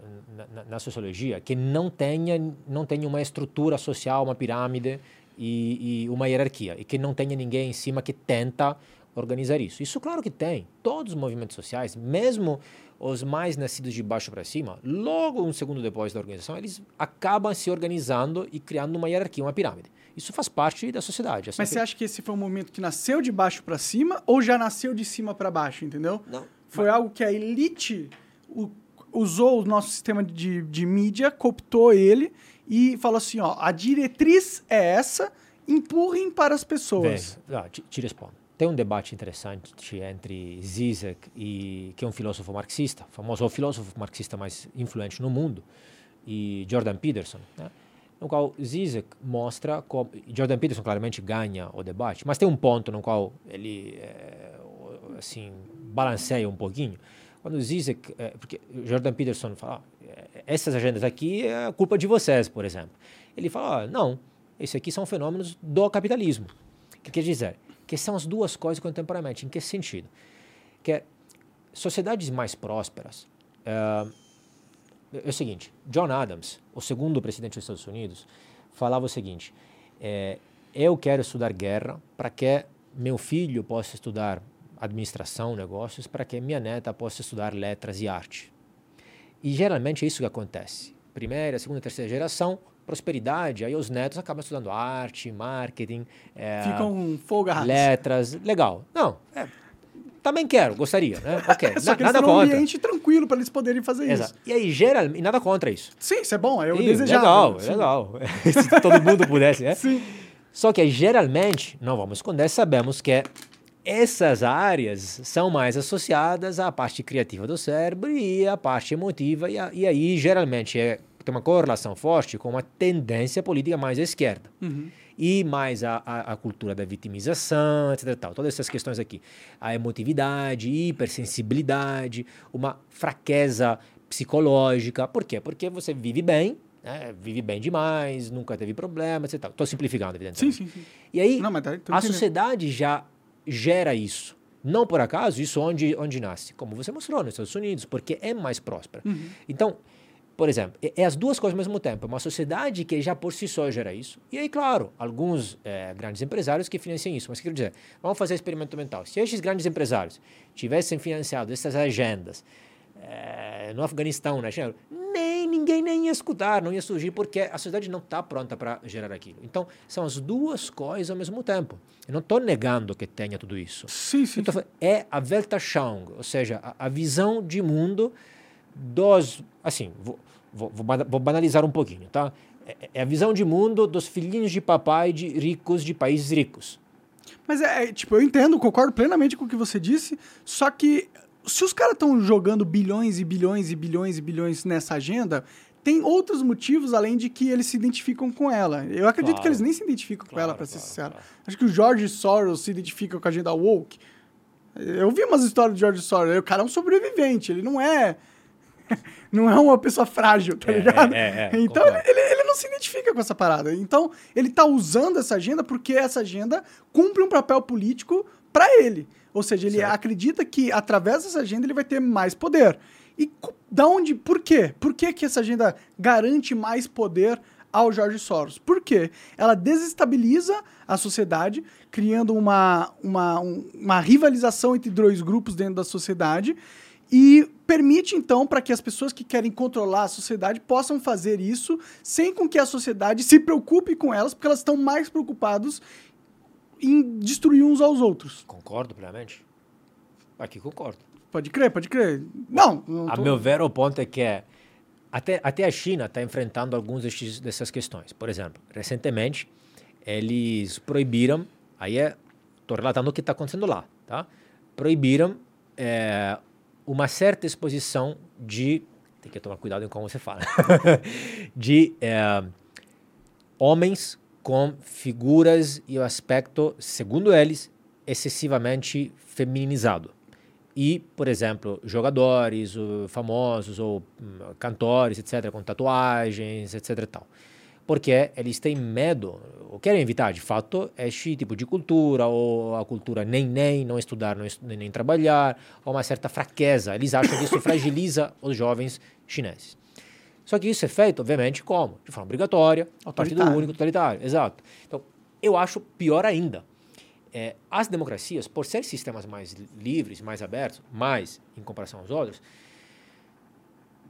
na, na, sociologia que não tenha, não tenha uma estrutura social, uma pirâmide e, e, uma hierarquia, e que não tenha ninguém em cima que tenta organizar isso. Isso, claro que tem. Todos os movimentos sociais, mesmo os mais nascidos de baixo para cima, logo um segundo depois da organização, eles acabam se organizando e criando uma hierarquia, uma pirâmide. Isso faz parte da sociedade. Mas você acha que esse foi um momento que nasceu de baixo para cima ou já nasceu de cima para baixo, entendeu? Não. Foi mas... algo que a elite o, usou o nosso sistema de, de mídia, cooptou ele e falou assim: ó, a diretriz é essa, empurrem para as pessoas. Bem, ah, te respondo. Tem um debate interessante entre Zizek, e, que é um filósofo marxista, famoso o filósofo marxista mais influente no mundo, e Jordan Peterson. Né? No qual Zizek mostra como Jordan Peterson claramente ganha o debate, mas tem um ponto no qual ele é, assim balanceia um pouquinho. Quando Zizek, é, porque Jordan Peterson fala, ah, essas agendas aqui é culpa de vocês, por exemplo. Ele fala, ah, não, esses aqui são fenômenos do capitalismo. O que quer dizer? Que são as duas coisas contemporaneamente. Em que sentido? Que sociedades mais prósperas uh, é o seguinte: John Adams, o segundo presidente dos Estados Unidos, falava o seguinte: é, eu quero estudar guerra para que meu filho possa estudar administração, negócios, para que minha neta possa estudar letras e arte. E geralmente é isso que acontece. Primeira, segunda, terceira geração, prosperidade, aí os netos acabam estudando arte, marketing, é, ficam folgados. Letras, legal. Não, é, também quero, gostaria, né? Ok, Só que nada contra. um ambiente tranquilo para eles poderem fazer Exato. isso. E aí, gera, e nada contra isso. Sim, isso é bom, eu desejava. Legal, sim. legal. Se todo mundo pudesse, né? Sim. Só que geralmente, não vamos esconder, sabemos que essas áreas são mais associadas à parte criativa do cérebro e à parte emotiva, e, a, e aí geralmente é, tem uma correlação forte com uma tendência política mais à esquerda. Uhum e mais a, a, a, cultura da vitimização, etc. Tal. Todas essas questões aqui. A emotividade, hipersensibilidade, uma fraqueza psicológica. Por quê? Porque você vive bem, né? vive bem demais, nunca teve problemas, etc. Estou simplificando, evidentemente. Sim, sim, sim. E aí, Não, tá, a sociedade já gera isso. Não por acaso, isso onde, onde nasce? Como você mostrou, nos Estados Unidos, porque é mais próspera. Uhum. Então, por exemplo, é, é, as duas coisas ao mesmo tempo. É uma sociedade que já por si só gera isso. E aí, claro, alguns é, grandes empresários que financiam isso. Mas quero dizer, vamos fazer experimento mental. Se esses grandes empresários tivessem financiado essas agendas é, no Afeganistão, na China, nem ninguém nem ia escutar, não ia surgir, porque a sociedade não está pronta para gerar aquilo. Então, são as duas coisas ao mesmo tempo. Eu não estou negando que tenha tudo isso. Sim, sim. Tô, é a Weltanschauung, ou seja, a, a visão de mundo dos. Assim, vou, vou, vou banalizar um pouquinho, tá? É, é a visão de mundo dos filhinhos de papai de ricos de países ricos. Mas é, é tipo, eu entendo, concordo plenamente com o que você disse, só que se os caras estão jogando bilhões e bilhões e bilhões e bilhões nessa agenda, tem outros motivos além de que eles se identificam com ela. Eu acredito claro. que eles nem se identificam claro, com ela, para ser claro, sincero. Acho que o George Soros se identifica com a agenda woke. Eu vi umas histórias do George Soros. O cara é um sobrevivente, ele não é não é uma pessoa frágil, tá é, ligado? É, é, é então ele, ele não se identifica com essa parada. Então ele tá usando essa agenda porque essa agenda cumpre um papel político para ele. Ou seja, ele certo. acredita que através dessa agenda ele vai ter mais poder. E da onde, por quê? Por que, que essa agenda garante mais poder ao Jorge Soros? Por quê? Ela desestabiliza a sociedade, criando uma, uma, uma rivalização entre dois grupos dentro da sociedade e permite então para que as pessoas que querem controlar a sociedade possam fazer isso sem com que a sociedade se preocupe com elas, porque elas estão mais preocupados em destruir uns aos outros. Concordo plenamente. Aqui concordo. Pode crer, pode crer. Não. não a meu ver, o ponto é que é, até, até a China está enfrentando algumas dessas questões. Por exemplo, recentemente, eles proibiram, aí é, estou relatando o que está acontecendo lá, tá? Proibiram é, uma certa exposição de, tem que tomar cuidado em como você fala, de é, homens com figuras e o aspecto, segundo eles, excessivamente feminizado. E, por exemplo, jogadores famosos ou hum, cantores, etc., com tatuagens, etc. Tal. Porque eles têm medo, ou querem evitar, de fato, este tipo de cultura, ou a cultura nem-nem, não estudar, não nem trabalhar, ou uma certa fraqueza. Eles acham que isso fragiliza os jovens chineses. Só que isso é feito, obviamente, como? De forma obrigatória, partido único, totalitário. Exato. Então, eu acho pior ainda. É, as democracias, por ser sistemas mais livres, mais abertos, mais em comparação aos outros,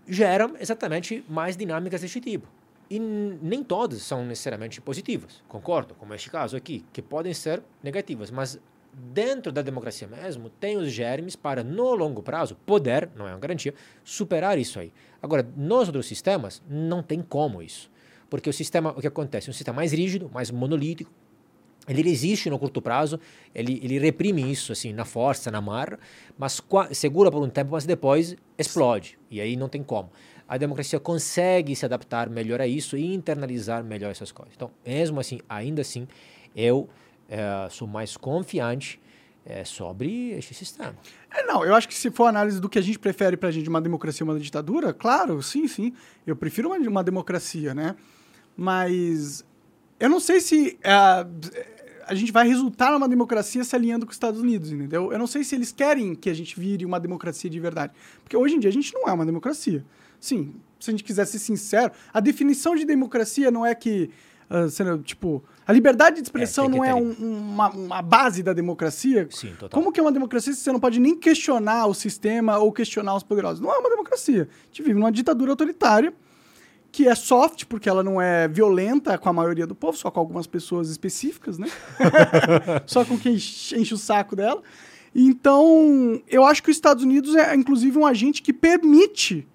geram exatamente mais dinâmicas deste tipo. E nem todas são necessariamente positivas, concordo, como este caso aqui, que podem ser negativas, mas dentro da democracia mesmo, tem os germes para, no longo prazo, poder, não é uma garantia, superar isso aí. Agora, nos outros sistemas, não tem como isso. Porque o sistema, o que acontece? Um sistema mais rígido, mais monolítico, ele resiste no curto prazo, ele, ele reprime isso assim na força, na marra, mas segura por um tempo, mas depois explode. E aí não tem como. A democracia consegue se adaptar melhor a isso e internalizar melhor essas coisas. Então, mesmo assim, ainda assim, eu é, sou mais confiante é, sobre este sistema. É, não, eu acho que se for análise do que a gente prefere para a gente, uma democracia ou uma ditadura, claro, sim, sim. Eu prefiro uma, uma democracia, né? Mas eu não sei se a, a gente vai resultar numa democracia se alinhando com os Estados Unidos, entendeu? Eu não sei se eles querem que a gente vire uma democracia de verdade. Porque hoje em dia a gente não é uma democracia. Sim, se a gente quiser ser sincero, a definição de democracia não é que Uh, sendo, tipo, a liberdade de expressão é, não é um, uma, uma, base da democracia? Sim, total. Como que é uma democracia se você não pode nem questionar o sistema ou questionar os poderosos? Não é uma democracia. A gente vive numa ditadura autoritária que é soft, porque ela não é violenta com a maioria do povo, só com algumas pessoas específicas, né? só com quem enche o saco dela. Então, eu acho que os Estados Unidos é, inclusive, um agente que permite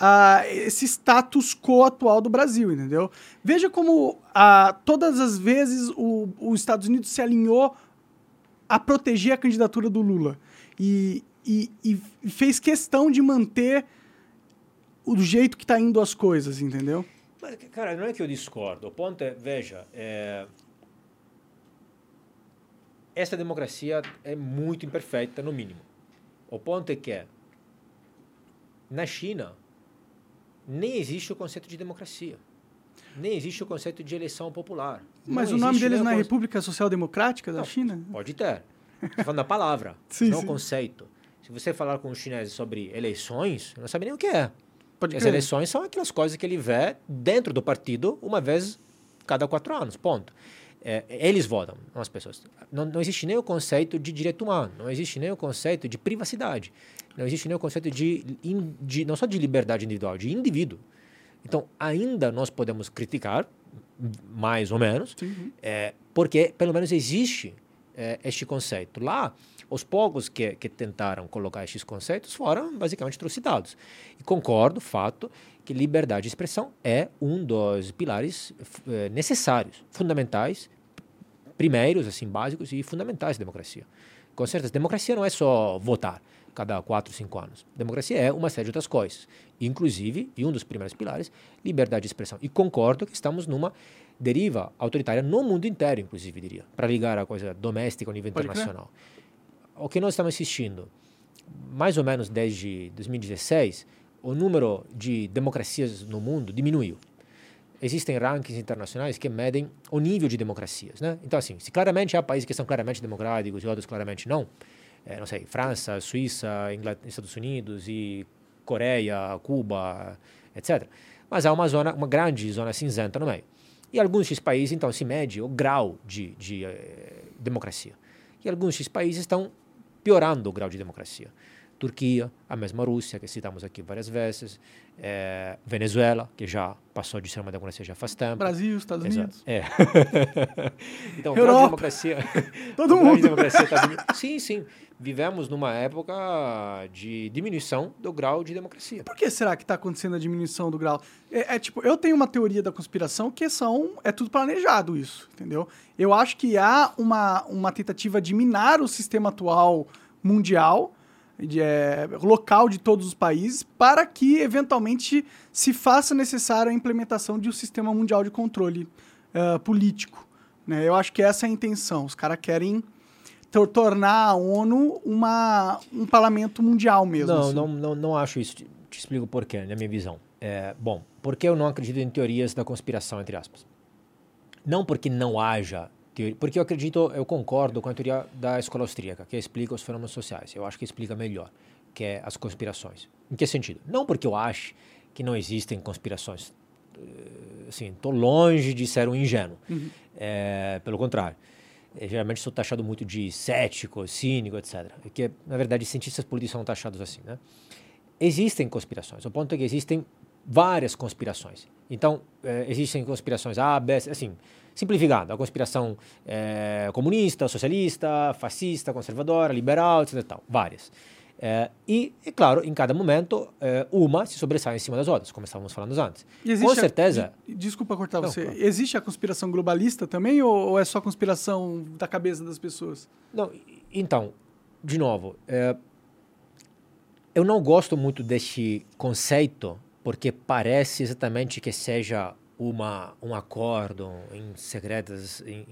uh, esse status quo atual do Brasil, entendeu? Veja como uh, todas as vezes os Estados Unidos se alinhou a proteger a candidatura do Lula e, e, e fez questão de manter o jeito que está indo as coisas, entendeu? Mas, cara, não é que eu discordo. O ponto é, veja, é... essa democracia é muito imperfeita, no mínimo. O ponto é que na China nem existe o conceito de democracia. Nem existe o conceito de eleição popular. Mas não o nome deles não é República Social Democrática da não, China? Pode ter. Estou falando da palavra, sim, não sim. o conceito. Se você falar com os chineses sobre eleições, não sabe nem o que é. As eleições são aquelas coisas que ele vê dentro do partido uma vez cada quatro anos, ponto. É, eles votam, não as pessoas. Não, não existe nem o conceito de direito humano, não existe nem o conceito de privacidade. Não existe nenhum conceito de, de não só de liberdade individual, de indivíduo. Então, ainda nós podemos criticar, mais ou menos, é, porque pelo menos existe é, este conceito. Lá, os poucos que, que tentaram colocar estes conceitos foram basicamente trucidados. E concordo, fato, que liberdade de expressão é um dos pilares é, necessários, fundamentais, primeiros, assim, básicos e fundamentais da democracia. Com certeza, democracia não é só votar cada quatro, cinco anos. Democracia é uma série de outras coisas, inclusive, e um dos primeiros pilares, liberdade de expressão. E concordo que estamos numa deriva autoritária no mundo inteiro, inclusive, diria, para ligar a coisa doméstica ao nível Pode internacional. Crer. O que nós estamos assistindo, mais ou menos desde 2016, o número de democracias no mundo diminuiu. Existem rankings internacionais que medem o nível de democracias. Né? Então, assim, se claramente há países que são claramente democráticos e outros claramente não, é, não sei, França, Suíça, Inglaterra, Estados Unidos e Coreia, Cuba, etc. Mas há uma zona, uma grande zona cinzenta no meio. E alguns desses países, então, se mede o grau de, de eh, democracia. E alguns desses países estão piorando o grau de democracia. Turquia, a mesma Rússia, que citamos aqui várias vezes, é, Venezuela, que já passou de ser uma democracia já faz tempo. Brasil, Estados Exato. Unidos. É. então, Europa. grau de democracia. Todo mundo. de democracia tá diminu- sim, sim. Vivemos numa época de diminuição do grau de democracia. Por que será que está acontecendo a diminuição do grau? É, é tipo, eu tenho uma teoria da conspiração que são é tudo planejado isso, entendeu? Eu acho que há uma, uma tentativa de minar o sistema atual mundial, de, é, local de todos os países, para que eventualmente se faça necessária a implementação de um sistema mundial de controle ah, político. Né? Eu acho que essa é a intenção. Os caras querem tornar a ONU uma, um parlamento mundial mesmo. Não, assim. não, não, não acho isso. Te, te explico por quê, na minha visão. É, bom, porque eu não acredito em teorias da conspiração, entre aspas. Não porque não haja teoria, porque eu acredito, eu concordo com a teoria da escola austríaca, que explica os fenômenos sociais. Eu acho que explica melhor, que é as conspirações. Em que sentido? Não porque eu acho que não existem conspirações. Eh, Assim, estou longe de ser um ingênuo. É, pelo contrário. Eh, geralmente sou taxado muito de cético, cínico, etc. Que, na verdade, cientistas políticos são taxados assim, né? Existem conspirações. O ponto é que existem várias conspirações. Então, eh, existem conspirações A, B, assim, simplificando, a conspiração comunista, socialista, fascista, conservadora, liberal, etc. Tal, várias. Eh, e, é claro, em cada momento, eh, uma se sobressai em cima das outras, como estávamos falando antes. Existe Com a- certeza. de- desculpa cortar Não, você. claro. Existe a conspiração globalista também ou, ou é só conspiração da cabeça das pessoas? Não, então, de novo, é, eu não gosto muito deste conceito porque parece exatamente que seja uma, um acordo em segredos, em,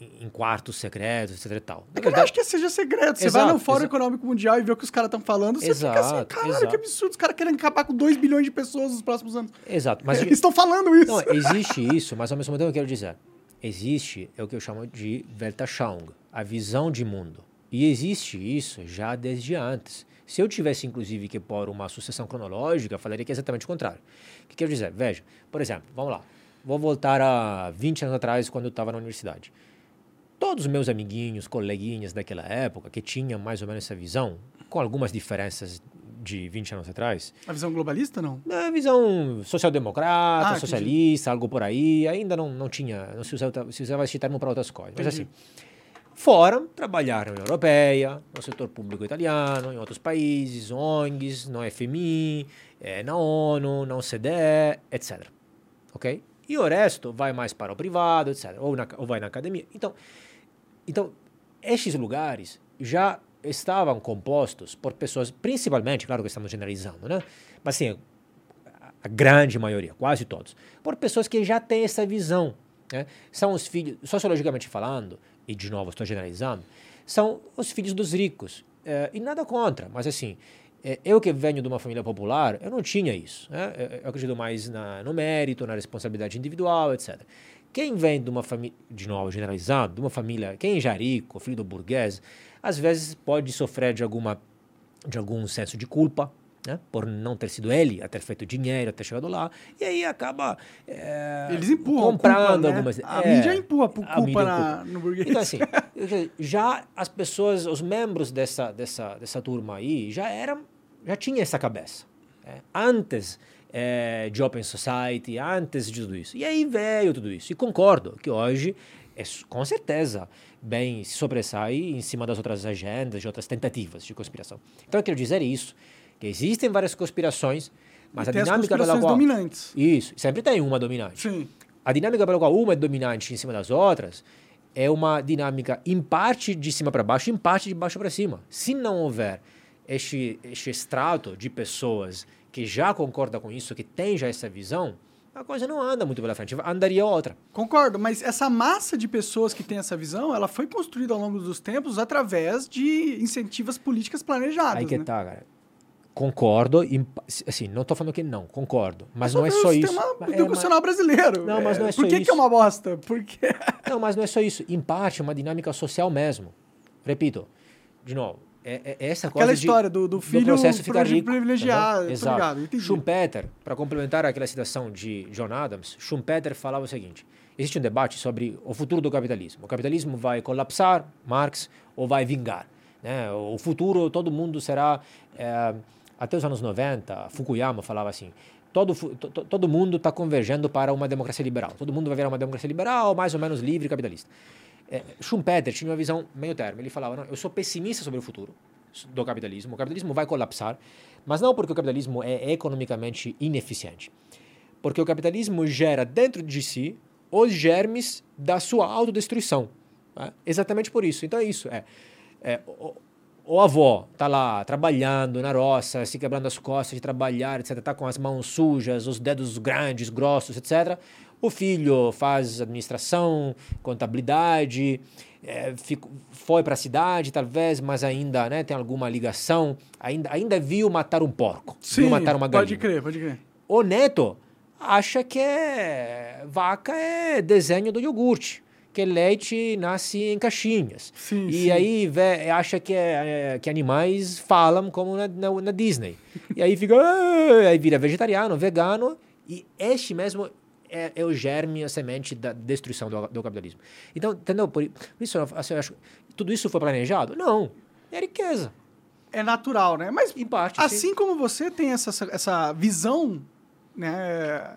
em- em quartos secretos, etc. E tal. É eu acho que seja segredo. Você vai Exato, no Fórum exato. Econômico Mundial e vê o que os caras estão falando, você fica assim, Exato, caralho, exato. que absurdo. Os caras querem acabar com 2 bilhões de pessoas nos próximos anos. Exato, mas Eles estão falando isso. Não, existe isso, mas ao mesmo tempo eu quero dizer, existe é o que eu chamo de Weltanschauung, a visão de mundo. E existe isso já desde antes. Se eu tivesse, inclusive, que pôr uma sucessão cronológica, eu falaria que é exatamente o contrário. O que quero dizer? Veja, por exemplo, vamos lá. Vou voltar a 20 anos atrás, quando eu estava na universidade. Todos os meus amiguinhos, coleguinhas daquela época, que tinham mais ou menos essa visão, com algumas diferenças de 20 anos atrás, A visão globalista, não? na visão social-democrata, Ah, entendi. socialista, algo por aí, ainda não, não tinha, não se usava, se usava esse termo para outras coisas. Mas Entendi. assim, foram trabalhar na União Europeia, no setor público italiano, em outros países, ONGs, no FMI, eh, na ONU, na OCDE, etc. Ok? E o resto vai mais para o privado, etc. Ou, na, ou vai na academia. Então, então, estes lugares já estavam compostos por pessoas, principalmente, claro que estamos generalizando, né? Mas assim, a- grande maioria, quase todos, por pessoas que já têm essa visão. Né? São os filhos, sociologicamente falando, e de novo estou generalizando, são os filhos dos ricos. Eh, e nada contra, mas assim, eh, eu que venho de uma família popular, eu não tinha isso. Né? Eu, eu acredito mais na, no mérito, na responsabilidade individual, etc. Quem vem de uma família, de novo, generalizando, de uma família, quem já é rico, filho do burguês, às vezes pode sofrer de alguma de algum senso de culpa, né? por não ter sido ele a ter feito dinheiro, a ter chegado lá, e aí acaba eh, Eles empurram comprando culpa, né? algumas... A é, mídia empurra pu- a culpa mídia na- no burguês. Então assim, dizer, já as pessoas, os membros dessa, dessa, dessa turma aí, já eram, já tinha essa cabeça, né? antes eh, de Open Society, antes de tudo isso. E aí veio tudo isso. E concordo que hoje, é, com certeza, bem se sobressai em cima das outras agendas, de outras tentativas de conspiração. Então eu quero dizer isso, que existem várias conspirações, mas E a dinâmica pela qual... dominantes. Isso, sempre tem uma dominante. Sim. A dinâmica pela qual uma é dominante em cima das outras é uma dinâmica em parte de cima para baixo, em parte de baixo para cima. Se não houver este, este extrato de pessoas que já concordam com isso, que tem já essa visão, a coisa não anda muito pela frente, andaria outra. Concordo, mas essa massa de pessoas que tem essa visão, ela foi construída ao longo dos tempos através de incentivas políticas planejadas. Aí que né? tá, cara. Concordo, pa- assim, não tô falando que não, concordo, mas Só não é que só o isso. Mas é, educacional brasileiro. Não, mas não é Por só que, que isso. é uma bosta? Porque Não, mas não é só isso. Em parte, é uma dinâmica social mesmo. Repito, de novo, é, é essa Aquela coisa de- história do, do filho processo ficar rico, privilegiado. entendeu? ligado, entendi. Schumpeter, para complementar aquela citação de John Adams, Schumpeter falava o seguinte: existe um debate sobre o futuro do capitalismo. O capitalismo vai colapsar, Marx, ou vai vingar? Né? O futuro, todo mundo será. eh, até os anos 90, Fukuyama falava assim. Todo, to- to- todo mundo está convergendo para uma democracia liberal. Todo mundo vai virar uma democracia liberal, mais ou menos livre capitalista. Eh, Schumpeter tinha uma visão meio termo. Ele falava: não, eu sou pessimista sobre o futuro do capitalismo. O capitalismo vai colapsar, mas não porque o capitalismo é economicamente ineficiente. Porque o capitalismo gera dentro de si os germes da sua autodestruição. né? Exatamente por isso. Então é isso. É, é, o, o avô está lá trabalhando na roça, se quebrando as costas de trabalhar, etc. Está com as mãos sujas, os dedos grandes, grossos, etc. O filho faz administração, contabilidade, é, fico- foi para a cidade, talvez, mas ainda né, tem alguma ligação. Ainda, ainda viu matar um porco, Sim, viu matar uma galinha. pode crer, pode crer. O neto acha que é, vaca é desenho do iogurte, que leite nasce em caixinhas. Sim, e sim. aí vê, acha que, é, é, que animais falam como na, na, na Disney. e aí fica, "Ah", aí vira vegetariano, vegano, e este mesmo é, é o germe, a semente da destruição do, do capitalismo. Então, entendeu? Por, por isso, assim, eu acho, tudo isso foi planejado? Não, é riqueza, É natural, né? Mas em parte. sim. assim como você tem essa, essa visão né,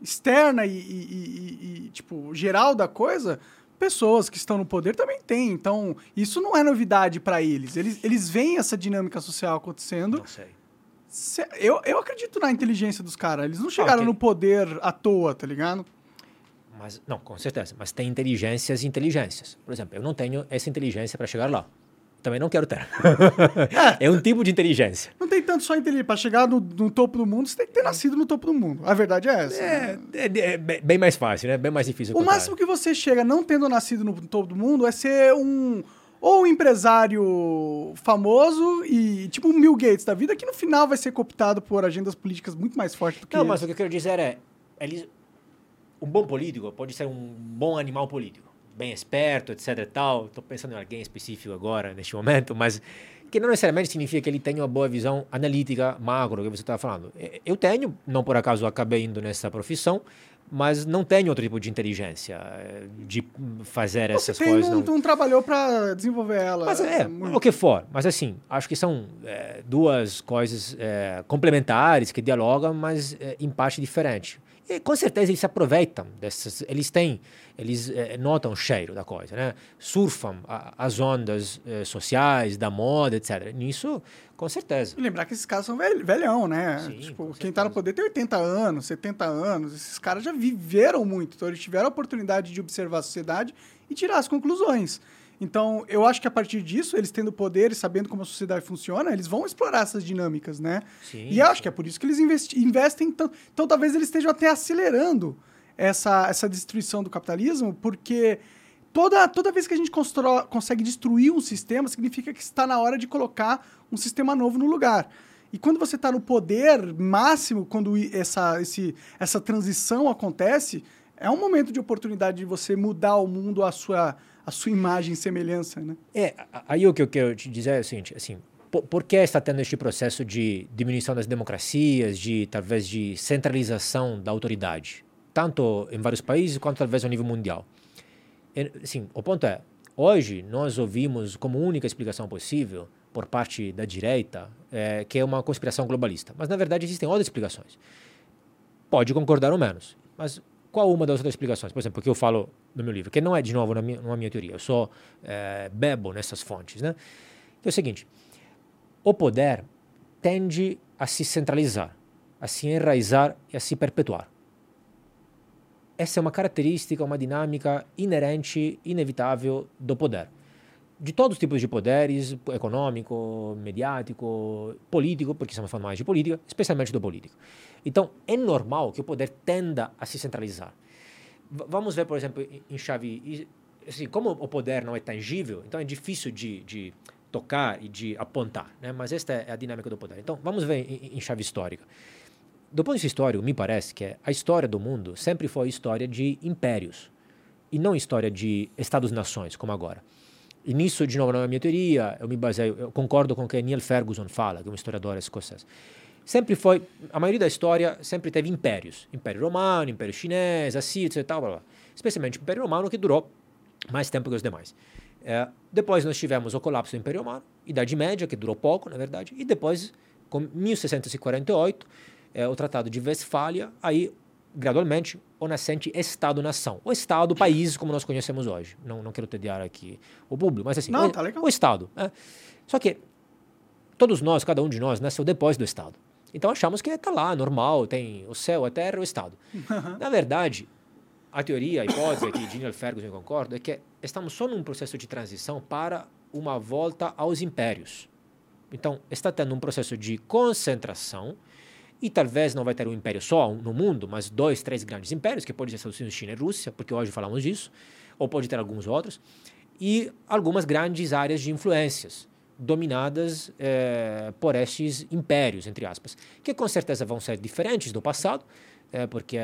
externa e, e- e- tipo, geral da coisa, pessoas que estão no poder também têm. Então, isso não é novidade para eles. eles. Eles veem essa dinâmica social acontecendo. Não sei. Eu, eu acredito na inteligência dos caras. Eles não chegaram ok. no poder à toa, tá ligado? Mas, não, com certeza. Mas tem inteligências e inteligências. Por exemplo, eu não tenho essa inteligência para chegar lá. Também não quero ter. é um tipo de inteligência. Não tem tanto só inteligência. Pra chegar no, no topo do mundo, você tem que ter nascido no topo do mundo. A verdade é essa. né? É, é- é bem bem mais fácil, né? Bem mais difícil. O máximo que você chega não tendo nascido no topo do mundo é ser um ou um empresário famoso e tipo um Bill Gates da vida que no final vai ser cooptado por agendas políticas muito mais fortes do que Não, eles. mas o que eu quero dizer é... Eles, um bom político pode ser um bom animal político. Bem esperto, etc e tal. Estou pensando em alguém específico agora, neste momento, mas... Que não necessariamente significa que ele tenha uma boa visão analítica, macro, que você estava falando. Eu tenho, não por acaso acabei indo nessa profissão, mas não tenho outro tipo de inteligência, eh, de fazer Você essas tem coisas. não. um trabalhou pra desenvolver ela. Mas é, muito. o que for. Mas assim, acho que são é, duas coisas é, complementares que dialogam, mas é, em parte diferente. E com certeza eles se aproveitam dessas. Eles têm, eles é, notam o cheiro da coisa, né? Surfam a- as ondas é, sociais, da moda, etc. Nisso, com certeza. E lembrar que esses caras são velh- velhão, né? Sim, tipo, quem tá no poder tem 80 anos, 70 anos. Esses caras já viveram muito. Então, eles tiveram a oportunidade de observar a sociedade e tirar as conclusões. Então, eu acho que a partir disso, eles tendo poder e sabendo como a sociedade funciona, eles vão explorar essas dinâmicas, né? Sim, e acho que é por isso que eles investi- investem tanto. Então, talvez eles estejam até acelerando essa, essa destruição do capitalismo, porque toda, toda vez que a gente constro- consegue destruir um sistema, significa que está na hora de colocar um sistema novo no lugar. E quando você está no poder máximo, quando essa, esse, essa transição acontece, é um momento de oportunidade de você mudar o mundo à sua, à sua imagem e semelhança, né? É, a- aí o que eu quero te dizer é o seguinte, assim, por, por que está tendo este processo de diminuição das democracias, de talvez de centralização da autoridade, tanto em vários países quanto talvez a nível mundial? É, Assim, o ponto é, hoje nós ouvimos como única explicação possível por parte da direita é, que é uma conspiração globalista, mas na verdade existem outras explicações. Pode concordar ou menos, mas qual uma das outras explicações? Por exemplo, que eu falo no meu livro, que não é, de novo, na minha, é minha teoria, eu só eh, bebo nessas fontes, né? Que é o seguinte, o poder tende a se centralizar, a se enraizar e a se perpetuar. Essa é uma característica, uma dinâmica inerente, inevitável do poder. De todos os tipos de poderes, econômico, mediático, político, porque estamos falando mais de política, especialmente do político. Então, é normal que o poder tenda a se centralizar. V- vamos ver, por exemplo, em- chave. Assim, como o poder não é tangível, então é difícil de, de tocar e de apontar, né? mas esta é a dinâmica do poder. Então, vamos ver em, em chave histórica. Do ponto de vista histórico, me parece que a história do mundo sempre foi história de impérios e não história de Estados-nações, como agora. e nisso, de novo, não é minha teoria, eu me baseio, eu concordo com o que Neil Ferguson fala, que é um historiador escocese. Sempre foi, a maioria da história sempre teve impérios. Império Romano, Império Chinês, Assírio e tal, blá, blá. especialmente o Império Romano que durou mais tempo que os demais. É, depois nós tivemos o colapso do Império Romano, Idade Média, que durou pouco, na verdade, e depois, com 1648, é, o Tratado de Westfália, aí gradualmente o nascente Estado-nação. O Estado, país como nós conhecemos hoje. Não, não quero tediar aqui o público, mas assim, Não, o, tá legal. o Estado. é. Só que todos nós, cada um de nós, nasceu depois do Estado. Então achamos que está lá, normal, tem o céu, a terra, o Estado. Na verdade, a teoria, a hipótese que Daniel Ferguson concorda é que estamos só num processo de transição para uma volta aos impérios. Então, está tendo um processo de concentração e talvez não vai ter um império só no mundo, mas dois, três grandes impérios, que pode ser Estados Unidos, China e Rússia, porque hoje falamos disso, ou pode ter alguns outros, e algumas grandes áreas de influências dominadas eh, por estes impérios, entre aspas, que com certeza vão ser diferentes do passado, eh, porque,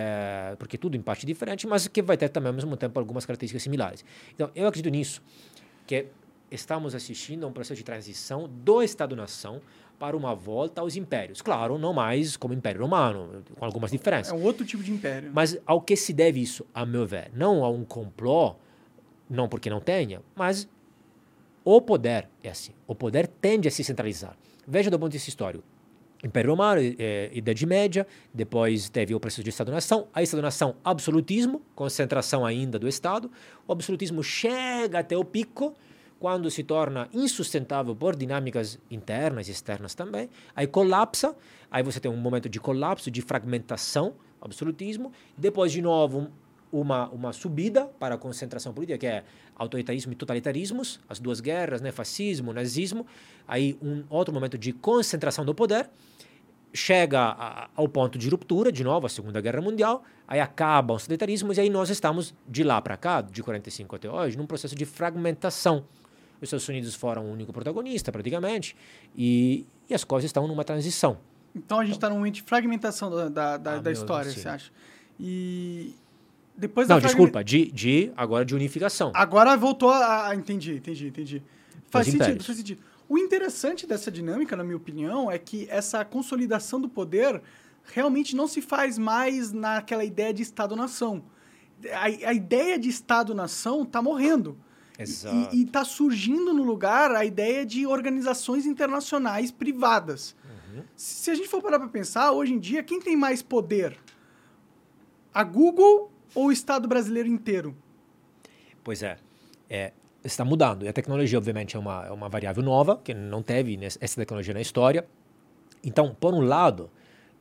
porque tudo em parte é diferente, mas que vai ter também ao mesmo tempo algumas características similares. Então, eu acredito nisso, que estamos assistindo a um processo de transição do Estado-nação para uma volta aos impérios. Claro, não mais como Império Romano, com algumas diferenças. É um outro tipo de império. Mas ao que se deve isso, a meu ver? Não a um complô, não porque não tenha, mas o poder é assim. O poder tende a se centralizar. Veja do ponto de vista histórico. Império Romano, eh, Idade Média, depois teve o processo de Estado-nação, a Estado-nação, absolutismo, concentração ainda do Estado. O absolutismo chega até o pico, quando se torna insustentável por dinâmicas internas e externas também, aí colapsa, aí você tem um momento de colapso, de fragmentação, absolutismo, depois de novo uma, uma subida para a concentração política, que é autoritarismo e totalitarismos, as duas guerras, né, fascismo, nazismo, aí um outro momento de concentração do poder, chega a, ao ponto de ruptura, de novo, a Segunda Guerra Mundial, aí acabam os totalitarismos, e aí nós estamos, de lá para cá, de 45 até hoje, num processo de fragmentação. Os Estados Unidos foram o único protagonista, praticamente, e, e as coisas estão numa transição. Então a gente está num momento de fragmentação da, da, da, Ah, da história, sim. você acha? E depois Não, desculpa, de, de agora de unificação. Agora voltou a. a- Entendi, entendi, entendi. Faz Os sentido, faz sentido. O interessante dessa dinâmica, na minha opinião, é que essa consolidação do poder realmente não se faz mais naquela ideia de Estado-nação. A, a ideia de Estado-nação está morrendo. Exato. E está surgindo no lugar a ideia de organizações internacionais privadas. Uhum. Se a gente for parar para pensar, hoje em dia, quem tem mais poder? A Google ou o Estado brasileiro inteiro? Pois é, é, está mudando. E a tecnologia, obviamente, é uma, é uma variável nova, que não teve essa tecnologia na história. Então, por um lado,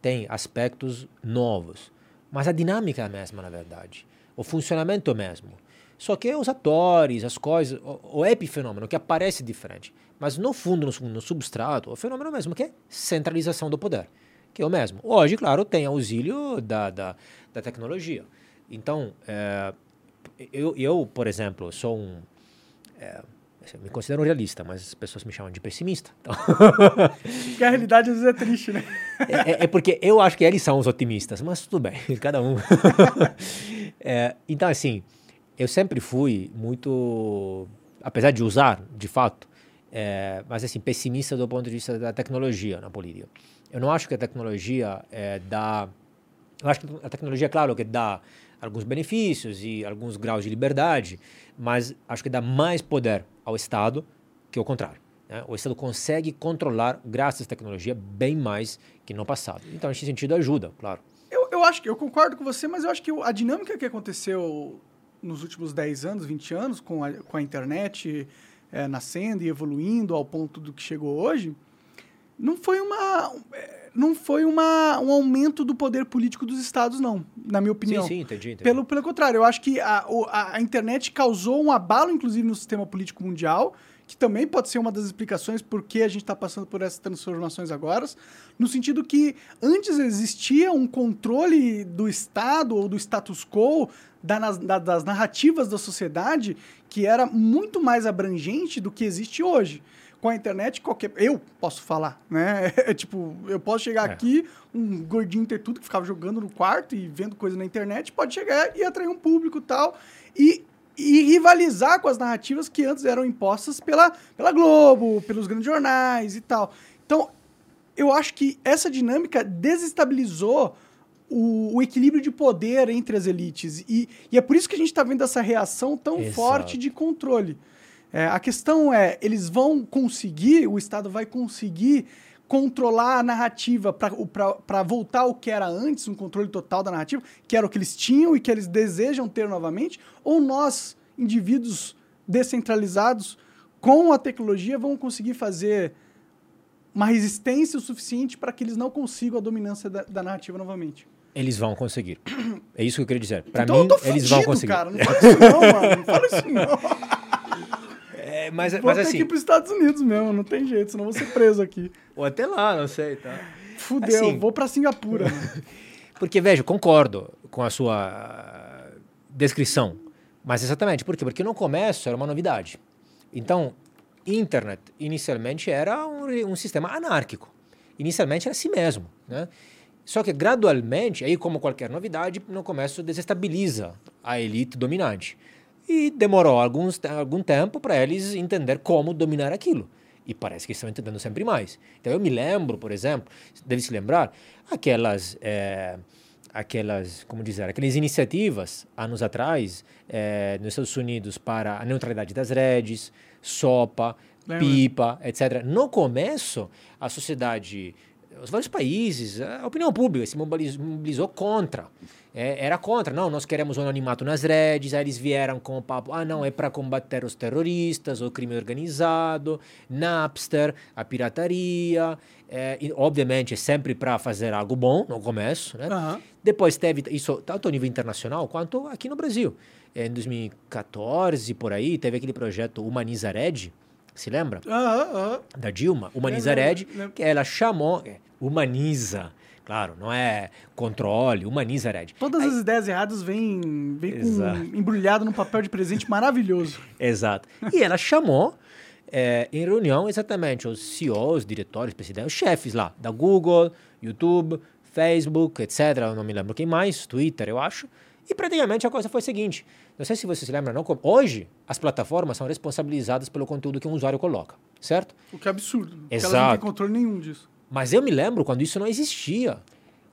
tem aspectos novos, mas a dinâmica é a mesma, na verdade. O funcionamento é o mesmo. Só que os atores, as coisas, o, o epifenômeno que aparece diferente. Mas no fundo, no, no substrato, o fenômeno é o mesmo, que é centralização do poder, que é o mesmo. Hoje, claro, tem auxílio da, da, da tecnologia. Então, é, eu, eu, por exemplo, sou um. é, eu me considero um realista, mas as pessoas me chamam de pessimista. Então, Porque a realidade às vezes é triste, né? é, é- é porque eu acho que eles são os otimistas, mas tudo bem, cada um. É, então, assim, eu sempre fui muito. Apesar de usar, de fato, é, mas assim, pessimista do ponto de vista da tecnologia na política. Eu não acho que a tecnologia é, dá. Eu acho que a tecnologia, claro, que dá alguns benefícios e alguns graus de liberdade, mas acho que dá mais poder ao Estado que o contrário. né? O Estado consegue controlar, graças à tecnologia, bem mais que no passado. Então, nesse sentido, ajuda, claro. Eu, eu acho que eu concordo com você, mas eu acho que a dinâmica que aconteceu nos últimos 10 anos, 20 anos, com a, com a internet é, nascendo e evoluindo ao ponto do que chegou hoje, não foi uma. é, Não foi uma, um aumento do poder político dos estados, não, na minha opinião. Sim, sim, entendi. entendi. Pelo, pelo contrário, eu acho que a, a, a internet causou um abalo, inclusive, no sistema político mundial, que também pode ser uma das explicações por que a gente está passando por essas transformações agora, no sentido que antes existia um controle do Estado ou do status quo das narrativas da sociedade que era muito mais abrangente do que existe hoje. Com a internet, qualquer. Eu posso falar, né? É tipo, eu posso chegar É. aqui, um gordinho ter tudo que ficava jogando no quarto e vendo coisa na internet, pode chegar e atrair um público e tal. E e rivalizar com as narrativas que antes eram impostas pela, pela Globo, pelos grandes jornais e tal. Então, eu acho que essa dinâmica desestabilizou o, o equilíbrio de poder entre as elites. E, e é por isso que a gente está vendo essa reação tão Exato. forte de controle. É, a questão é, eles vão conseguir, o Estado vai conseguir controlar a narrativa para voltar ao que era antes, um controle total da narrativa, que era o que eles tinham e que eles desejam ter novamente, ou nós, indivíduos descentralizados, com a tecnologia, vão conseguir fazer uma resistência o suficiente para que eles não consigam a dominância da, da, narrativa novamente. Eles vão conseguir. É isso que eu queria dizer. Para então mim, eles vão conseguir. cara. Não fala isso não, mano. Não fala isso não. É, mas, Vou mas ter assim, que ir para os Estados Unidos mesmo, não tem jeito, senão vou ser preso aqui. ou até lá, não sei, tá? Fudeu, Assim, vou para Singapura. Porque, veja, concordo com a sua descrição. Mas exatamente, por quê? Porque no começo era uma novidade. Então, internet inicialmente era um, um sistema anárquico. Inicialmente era assim mesmo, né? Só que gradualmente, aí como qualquer novidade, no começo desestabiliza a elite dominante. E demorou alguns, algum tempo para eles entender como dominar aquilo. E parece que estão entendendo sempre mais. Então eu me lembro, por exemplo, deve se lembrar, aquelas, é, aquelas, como dizer, aquelas iniciativas anos atrás é, nos Estados Unidos para a neutralidade das redes, sopa, Lembra. pipa, etc. No começo, a sociedade, os vários países, a opinião pública se mobiliz- mobilizou contra. É, era contra, não, nós queremos um anonimato nas redes, aí eles vieram com o papo, ah, não, é para combater os terroristas, o crime organizado, Napster, a pirataria, é, e, obviamente sempre para fazer algo bom no começo, né? Aham. Depois teve isso tanto a nível internacional quanto aqui no Brasil. Em 2014, por aí, teve aquele projeto Humaniza Red, se lembra? Da Dilma, Humaniza Red, que ela chamou, é, humaniza, claro, não é controle, humaniza Red. Todas as ideias erradas vêm, vêm com, embrulhado num papel de presente maravilhoso. Exato. E ela chamou eh, em reunião exatamente os CEOs, diretores, presidentes, os chefes lá da Google, YouTube, Facebook, etc. Eu não me lembro quem mais, Twitter, eu acho. E praticamente a coisa foi a seguinte: não sei se você se lembra, não. Hoje, as plataformas são responsabilizadas pelo conteúdo que um usuário coloca, certo? O que é absurdo. Porque elas não Exato. têm controle nenhum disso. Mas eu me lembro quando isso não existia.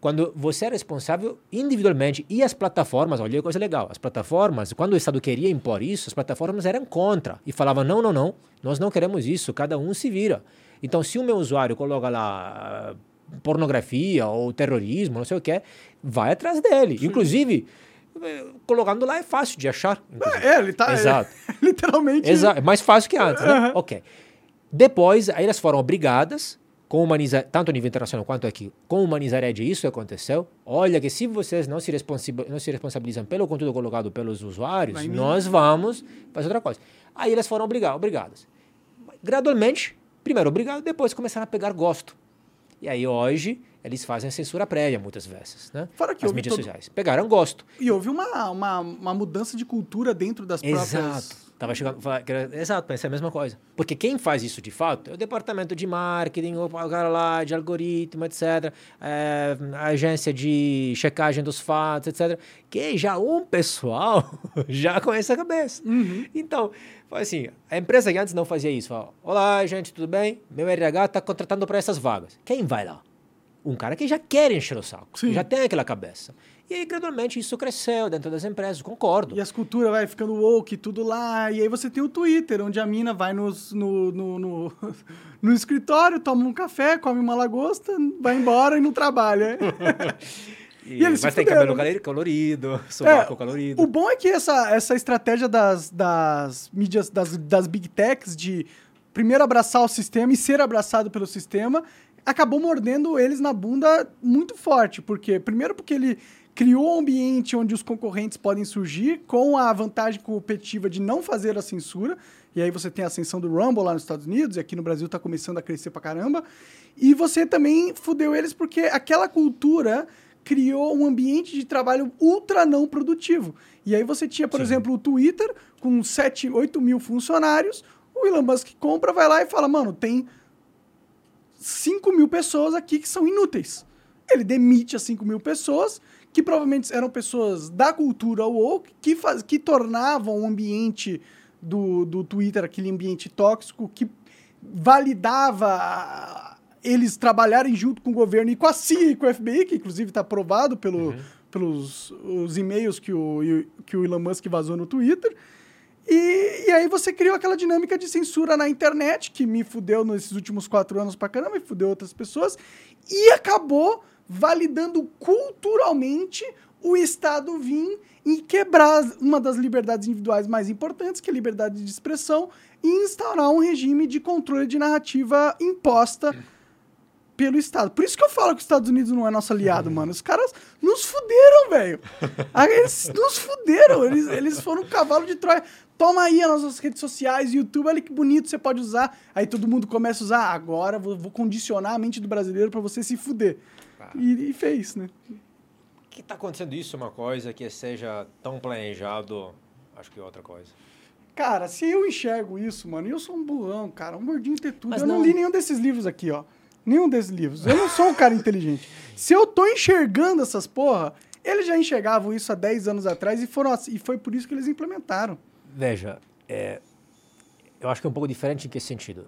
Quando você era responsável individualmente. E as plataformas, olha que coisa legal. As plataformas, quando o Estado queria impor isso, as plataformas eram contra. E falavam: não, não, não, nós não queremos isso, cada um se vira. Então, se o meu usuário coloca lá ah, pornografia ou terrorismo, não sei o que, vai atrás dele. Inclusive, eh, colocando lá é fácil de achar. inclusive. É, ele tá. Exato. literalmente. Exato, é mais fácil que antes, né? Ok. Depois, aí elas foram obrigadas, com humanizar, tanto a nível internacional quanto aqui, com humanizar Edge, isso aconteceu. Olha que se vocês não se, responsi- não se responsabilizam pelo conteúdo colocado pelos usuários, nós vamos fazer outra coisa. Aí elas foram obriga- obrigadas. Gradualmente, primeiro obrigado, depois começaram a pegar gosto. E aí hoje, eles fazem a censura prévia muitas vezes, né? Fora que As mídias todo- sociais. Pegaram gosto. E houve uma, uma, uma mudança de cultura dentro das próprias. Exato. Tava chegando, exato, pensei a mesma coisa. Porque quem faz isso de fato é o departamento de marketing, o cara lá de algoritmo, etc. é, a agência de checagem dos fatos, etc. Que já um pessoal já conhece a cabeça. Então, foi assim, a empresa que antes não fazia isso, fala, olá gente, tudo bem? Meu RH está contratando para essas vagas. Quem vai lá? Um cara que já quer encher o saco, Sim. já tem aquela cabeça. E aí, gradualmente, isso cresceu dentro das empresas, concordo. E as culturas vai ficando woke, tudo lá. E aí você tem o Twitter, onde a mina vai nos- no, no, no, no escritório, toma um café, come uma lagosta, vai embora e não trabalha. E, E eles mas tem cabelo né? colori- colorido, sovaco colorido. o bom é que essa, essa estratégia das, das mídias, das, das big techs, de primeiro abraçar o sistema e ser abraçado pelo sistema, acabou mordendo eles na bunda muito forte. Porque, primeiro, porque ele criou um ambiente onde os concorrentes podem surgir com a vantagem competitiva de não fazer a censura. E aí você tem a ascensão do Rumble lá nos Estados Unidos, e aqui no Brasil tá começando a crescer pra caramba. E você também fudeu eles porque aquela cultura criou um ambiente de trabalho ultra não produtivo. E aí você tinha, por Sim. exemplo, o Twitter com 7, 8 mil funcionários, o Elon Musk compra, vai lá e fala, mano, tem 5 mil pessoas aqui que são inúteis. Ele demite as 5 mil pessoas, que provavelmente eram pessoas da cultura woke, que, faz, que tornavam o ambiente do, do Twitter aquele ambiente tóxico, que validava eles trabalharem junto com o governo e com a CIA e com o FBI, que inclusive está aprovado pelo, uhum. pelos os e-mails que o, que o Elon Musk vazou no Twitter. E, e, aí você criou aquela dinâmica de censura na internet, que me fudeu nesses últimos quatro anos pra caramba, e fudeu outras pessoas, e acabou validando culturalmente o Estado vir e quebrar uma das liberdades individuais mais importantes, que é a liberdade de expressão, e instaurar um regime de controle de narrativa imposta pelo Estado. Por isso que eu falo que os Estados Unidos não é nosso aliado, mano. Os caras nos fuderam, velho. Eles nos fuderam. Eles, eles foram um cavalo de Troia. Toma aí as nossas redes sociais, YouTube, olha que bonito você pode usar. Aí todo mundo começa a usar. Agora vou, vou condicionar a mente do brasileiro para você se fuder. Ah. E, e, fez, né? Que tá acontecendo isso uma coisa que seja tão planejado, acho que é outra coisa. Cara, se eu enxergo isso, mano, eu sou um burrão, cara, um gordinho ter tudo. Mas eu não... não li nenhum desses livros aqui, ó. Nenhum desses livros. Eu não sou um cara inteligente. Se eu tô enxergando essas porra, eles já enxergavam isso há 10 anos atrás e, foram, e foi por isso que eles implementaram. Veja, é, eu acho que é um pouco diferente em que sentido.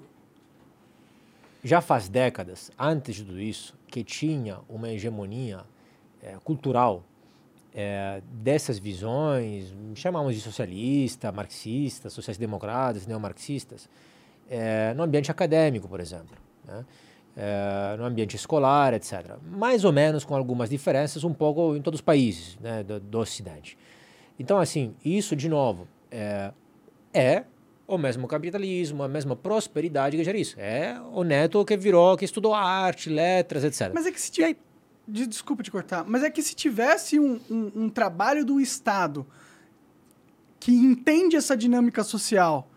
Já faz décadas, antes de tudo isso, que tinha uma hegemonia é, cultural é, dessas visões, chamamos de socialista, marxista, sociais-democratas, neomarxistas, é, no ambiente acadêmico, por exemplo. Né? é, no ambiente escolar, etc. Mais ou menos com algumas diferenças, um pouco em todos os países né, do, do Ocidente. Então, assim, isso, de novo, é, é o mesmo capitalismo, a mesma prosperidade que gera isso. É o neto que virou, que estudou arte, letras, etc. Mas é que se tiver... Desculpa te cortar, mas é que se tivesse um, um, um trabalho do Estado que entende essa dinâmica social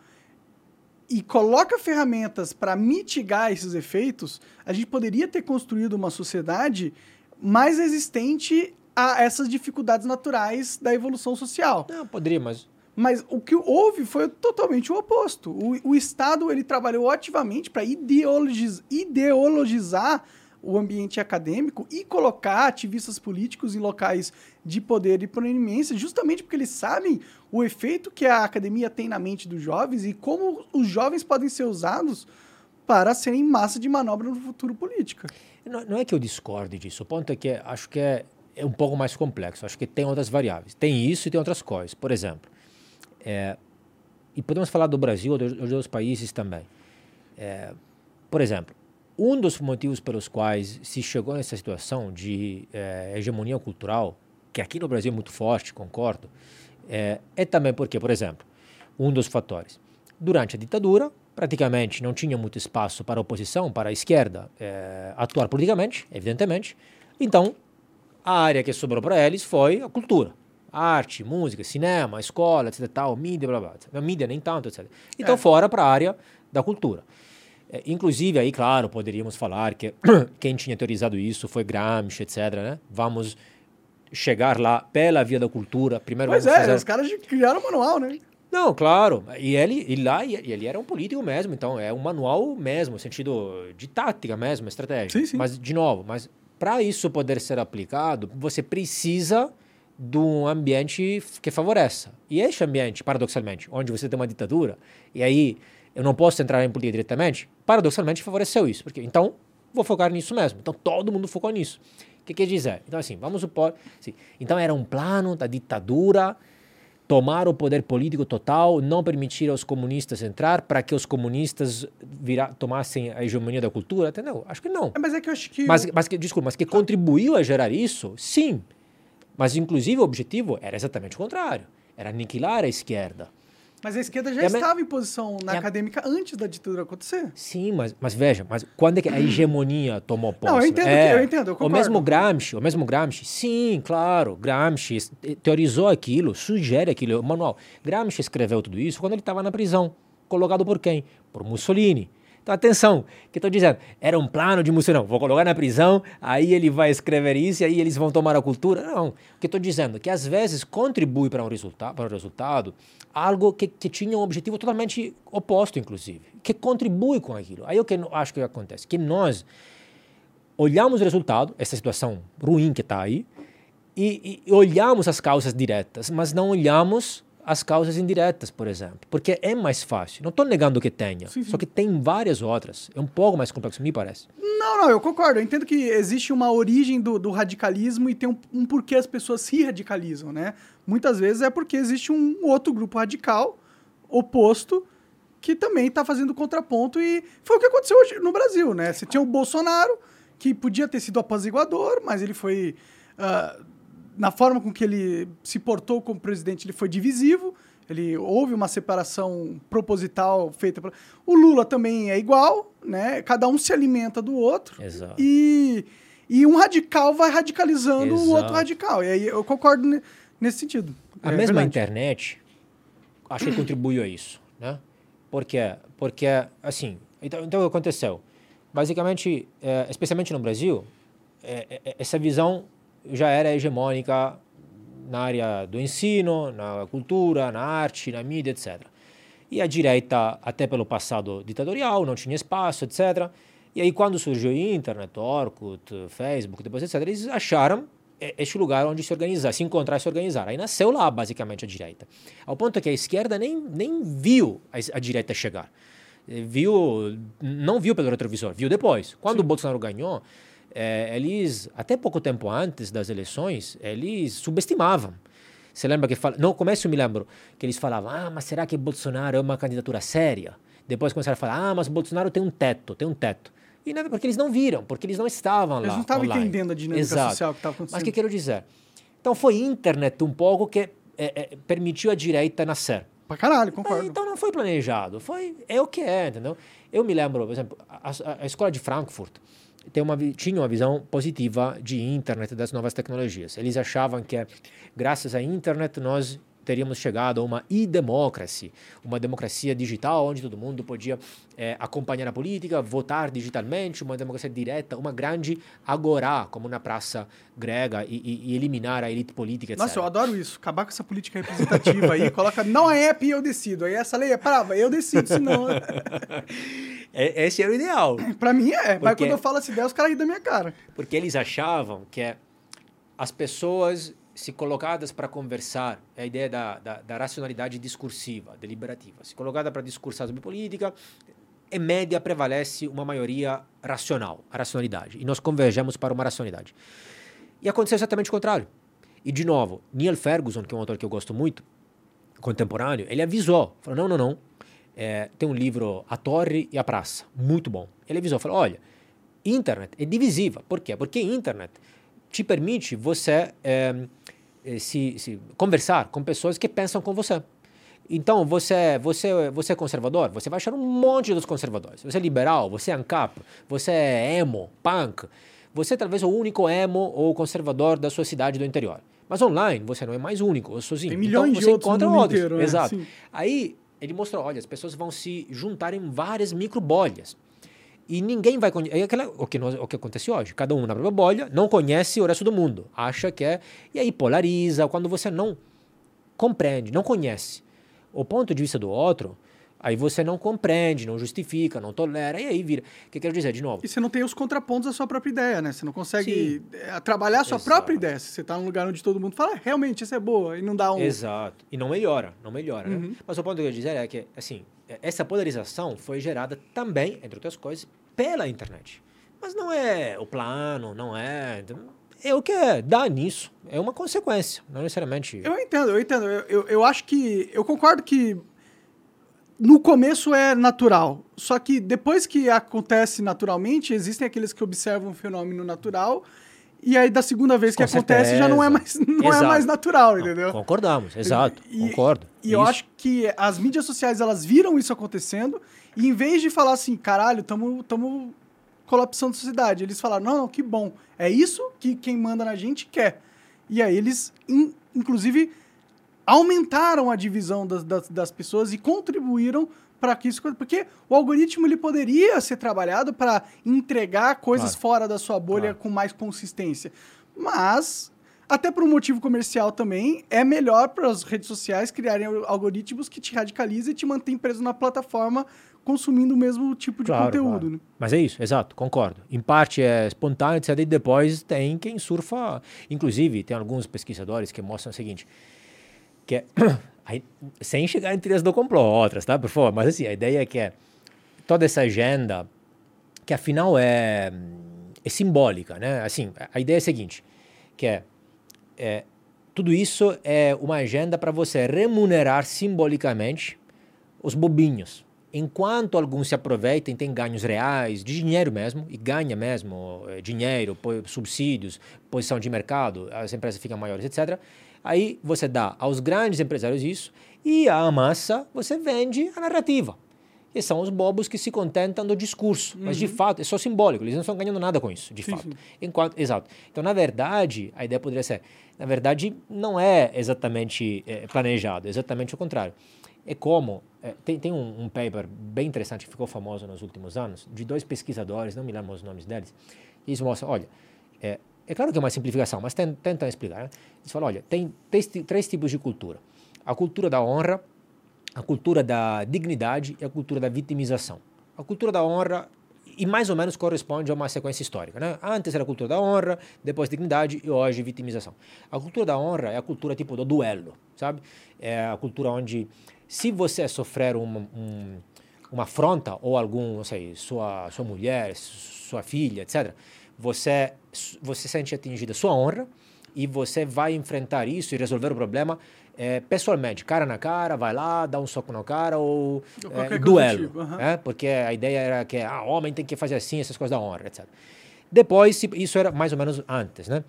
e coloca ferramentas para mitigar esses efeitos, a gente poderia ter construído uma sociedade mais resistente a essas dificuldades naturais da evolução social. Não, poderia, mas mas o que houve foi totalmente o oposto. O, o Estado ele trabalhou ativamente para ideologiz, ideologizar o ambiente acadêmico e colocar ativistas políticos em locais de poder e proeminência, justamente porque eles sabem o efeito que a academia tem na mente dos jovens e como os jovens podem ser usados para serem massa de manobra no futuro político. Não, não é que eu discorde disso, o ponto é que acho que é, é um pouco mais complexo, acho que tem outras variáveis. Tem isso e tem outras coisas. Por exemplo, é, e podemos falar do Brasil ou dos, outros países também. É, por exemplo, um dos motivos pelos quais se chegou nessa situação de é, hegemonia cultural, que aqui no Brasil é muito forte, concordo, é, é também porque, por exemplo, um dos fatores. Durante a ditadura, praticamente não tinha muito espaço para a oposição, para a esquerda é, atuar politicamente, evidentemente. Então, a área que sobrou para eles foi a cultura. Arte, música, cinema, escola, etc. Tal, mídia, blá blá. blá. Mídia nem tanto, etc. Então, é. fora para a área da cultura. É, inclusive, aí, claro, poderíamos falar que quem tinha teorizado isso foi Gramsci, etc. Né? Vamos chegar lá pela via da cultura. Primeiro pois é, fazer... os caras criaram o manual, né? Não, claro. E ele, e lá, e ele era um político mesmo, então é um manual mesmo, sentido de tática mesmo, estratégia. Sim, sim. Mas, de novo, mas para isso poder ser aplicado, você precisa de um ambiente que favoreça. E este ambiente, paradoxalmente, onde você tem uma ditadura, e aí eu não posso entrar em política diretamente, paradoxalmente favoreceu isso. Porque, então, vou focar nisso mesmo. Então, todo mundo focou nisso. O que quer dizer? Então, assim, vamos supor... Assim, então, era um plano da ditadura tomar o poder político total, não permitir aos comunistas entrar para que os comunistas vira, tomassem a hegemonia da cultura, entendeu? Acho que não. É, mas é que eu acho que... Mas, mas que, desculpa, mas que contribuiu a gerar isso, sim. Mas, inclusive, o objetivo era exatamente o contrário. Era aniquilar a esquerda. Mas a esquerda já estava em posição na acadêmica antes da ditadura acontecer. Sim, mas, mas veja, mas quando é que a hegemonia tomou posse? Não, eu entendo, é, eu entendo, eu O mesmo Gramsci, o mesmo Gramsci, sim, claro, Gramsci teorizou aquilo, sugere aquilo, o manual. Gramsci escreveu tudo isso quando ele estava na prisão, colocado por quem? Por Mussolini. Então, atenção, que estou dizendo, era um plano de Mussolini, vou colocar na prisão, aí ele vai escrever isso e aí eles vão tomar a cultura. Não, o que estou dizendo que às vezes contribui para um resultado, para o resultado algo que, que tinha um objetivo totalmente oposto, inclusive, que contribui com aquilo. Aí o que eu acho que acontece, que nós olhamos o resultado, essa situação ruim que está aí, e, e olhamos as causas diretas, mas não olhamos as causas indiretas, por exemplo. Porque é mais fácil. Não estou negando que tenha, sim, sim. só que tem várias outras. É um pouco mais complexo, me parece. Não, não, eu concordo. Eu entendo que existe uma origem do, do radicalismo e tem um, um, porquê as pessoas se radicalizam, né? Muitas vezes é porque existe um outro grupo radical oposto que também está fazendo contraponto e foi o que aconteceu hoje no Brasil, né? Você tinha o Bolsonaro, que podia ter sido apaziguador, mas ele foi... Uh, na forma com que ele se portou como presidente, ele foi divisivo. Ele houve uma separação proposital feita por... O Lula também é igual, né? Cada um se alimenta do outro. Exato. E, e um radical vai radicalizando Exato. o outro radical. E aí eu concordo nesse sentido. A é mesma verdade. internet, acho que contribuiu a isso, né? Porque, porque assim, então, então o que aconteceu? Basicamente, é, especialmente no Brasil, é, é, essa visão já era hegemônica na área do ensino, na cultura, na arte, na mídia, etc. E a direita, até pelo passado ditatorial, não tinha espaço, etc. E aí, quando surgiu a internet, Orkut, Facebook, depois, etc., eles acharam este lugar onde se organizar, se encontrar e se organizar. Aí nasceu lá, basicamente, a direita. Ao ponto que a esquerda nem, nem viu a, a direita chegar. Viu, não viu pelo retrovisor, viu depois. Quando Sim. o Bolsonaro ganhou, é, eles, até pouco tempo antes das eleições, eles subestimavam. Você lembra que fala, no começo eu me lembro que eles falavam: "Ah, mas será que Bolsonaro é uma candidatura séria?" Depois começaram a falar: "Ah, mas Bolsonaro tem um teto, tem um teto." E não é porque eles não viram, porque eles não estavam eles lá. Eles não estavam entendendo a dinâmica Exato. social que estava acontecendo. Mas o que quero dizer? Então foi internet um pouco que é, é, permitiu a direita nascer. Pra caralho, concordo. então não foi planejado, foi é o que é, entendeu? Eu me lembro, por exemplo, a, a, a escola de Frankfurt, tem uma, uma visão positiva de internet das novas tecnologias. Eles achavam que, graças à internet, nós teríamos chegado a uma e-democracy, uma democracia digital onde todo mundo podia é, acompanhar a política, votar digitalmente, uma democracia direta, uma grande agorá, como na praça grega, e, e, e eliminar a elite política, etc. Nossa, eu adoro isso. Acabar com essa política representativa aí, coloca não é app e eu decido. Aí essa lei é brava, eu decido, senão... é, esse era o ideal. Para mim é, porque, mas quando eu falo essa ideia, os caras riem da minha cara. Porque eles achavam que as pessoas se colocadas para conversar, é a ideia da, da, da, racionalidade discursiva, deliberativa, se colocada para discursar sobre política, em média prevalece uma maioria racional, a racionalidade, e nós convergemos para uma racionalidade. E aconteceu exatamente o contrário. E, de novo, Neil Ferguson, que é um autor que eu gosto muito, contemporâneo, ele avisou, falou, não, não, não, é, tem um livro A Torre e a Praça, muito bom. Ele avisou, falou, olha, internet é divisiva. Por quê? Porque internet te permite você é, se, se, conversar com pessoas que pensam com você. Então, você, você, você é conservador, você vai achar um monte dos conservadores. Você é liberal, você é ANCAP, você é emo, punk. Você é talvez o único emo ou conservador da sua cidade do interior. Mas online, você não é mais único, ou sozinho. Tem milhões então, você de outros encontra outros. Inteiro, né? Exato. Aí, ele mostrou, olha, as pessoas vão se juntar em várias micro bolhas. E ninguém vai conhecer. É aquela, o, que nós, o que acontece hoje. Cada um na própria bolha não conhece o resto do mundo. Acha que é. E aí polariza. Quando você não compreende, não conhece o ponto de vista do outro, aí você não compreende, não justifica, não tolera. E aí vira. O que eu quero dizer de novo? E você não tem os contrapontos da sua própria ideia, né? Você não consegue Sim. Eh, trabalhar a sua Exato. própria ideia. Se você está num lugar onde todo mundo fala, ah, realmente, isso é boa. E não dá um. Exato. E não melhora. Não melhora. Né? Uhum. Né? Mas o ponto que eu quero dizer é que, assim, essa polarização foi gerada também, entre outras coisas, pela internet. Mas não é o plano, não é. É o que é, dá nisso. É uma consequência, não necessariamente. Eu entendo, eu entendo. Eu, eu, eu acho que. Eu concordo que no começo é natural. Só que depois que acontece naturalmente, existem aqueles que observam o fenômeno natural. E aí, da segunda vez que Com acontece, certeza. já não é mais, não é mais natural, entendeu? concordamos, exato. E, concordo. E isso. eu acho que as mídias sociais, elas viram isso acontecendo e em vez de falar assim, caralho, estamos tamo colapsando a sociedade, eles falaram, não, não, que bom. É isso que quem manda na gente quer. E aí eles, in, inclusive, aumentaram a divisão das, das, das pessoas e contribuíram para que isso... Porque o algoritmo ele poderia ser trabalhado para entregar coisas claro. fora da sua bolha claro. com mais consistência. Mas até por um motivo comercial também, é melhor para as redes sociais criarem algoritmos que te radicalizam e te mantêm preso na plataforma consumindo o mesmo tipo de Claro, conteúdo. claro. Né? Mas é isso, exato, concordo. Em parte é espontâneo, etc. E depois tem quem surfa. Inclusive, tem alguns pesquisadores que mostram o seguinte: que é, aí, sem chegar em teorias do complô, outras, tá? Por favor, mas assim, a ideia é que é toda essa agenda, que afinal é, é simbólica, né? Assim, a- ideia é a seguinte: que é, é tudo isso é uma agenda para você remunerar simbolicamente os bobinhos. Enquanto alguns se aproveitem, têm ganhos reais, de dinheiro mesmo, e ganha mesmo eh, dinheiro, subsídios, posição de mercado, as empresas ficam maiores, etc. Aí você dá aos grandes empresários isso, e à massa você vende a narrativa. E são os bobos que se contentam do discurso, mas de fato é só simbólico, eles não estão ganhando nada com isso, de Sim, fato. sim. Enquanto, exato. Então, na verdade, a ideia poderia ser, na verdade, não é exatamente eh, planejado, é exatamente o contrário. É como, eh, tem, tem um, um paper bem interessante que ficou famoso nos últimos anos, de dois pesquisadores, não me lembro os nomes deles, e eles mostram, olha, é, é claro que é uma simplificação, mas ten, tentam explicar. Né? Eles falam, olha, tem três, três tipos de cultura. A cultura da honra, a cultura da dignidade e a cultura da vitimização. A cultura da honra e mais ou menos corresponde a uma sequência histórica, né? Antes era a cultura da honra, depois dignidade e hoje vitimização. A cultura da honra é a cultura tipo do duelo, sabe? É a cultura onde se você sofrer uma, um, uma afronta ou algum, não sei, sua sua mulher, sua filha, etc, você você sente atingida sua honra e você vai enfrentar isso e resolver o problema eh, pessoalmente, cara na cara, vai lá, dá um soco na cara ou Ou do duelo, tipo, aham. né? porque a ideia era que ah, homem tem que fazer assim, essas coisas da honra, etc. Depois, isso era mais ou menos antes, né?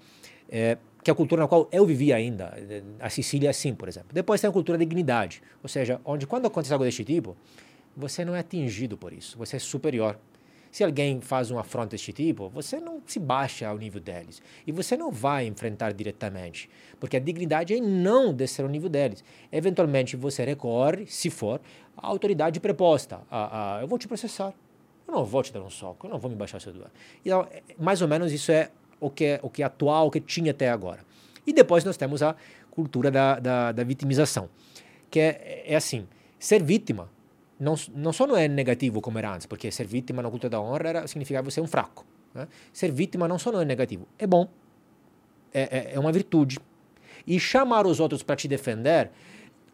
Eh, que é a cultura na qual eu vivia ainda, a Sicília é assim, por exemplo. Depois tem a cultura da dignidade, ou seja, onde quando acontece algo deste tipo, você não é atingido por isso, você é superior. Se alguém faz uma afronta deste tipo, você não se baixa ao nível deles. E você não vai enfrentar diretamente. Porque a dignidade é não descer ao nível deles. Eventualmente você recorre, se for, à autoridade preposta. A, a, eu vou te processar. Eu não vou te dar um soco, eu não vou me baixar seu lugar. Então, é- mais ou menos isso é o que é, o que é atual, o que tinha até agora. E depois nós temos a cultura da, da, da vitimização, que é, é assim, ser vítima não, não só não é negativo como era antes, porque ser vítima na cultura da honra significava você um fraco. né? Ser vítima não só não é negativo, é bom, é, uma virtude. E chamar os outros para te defender,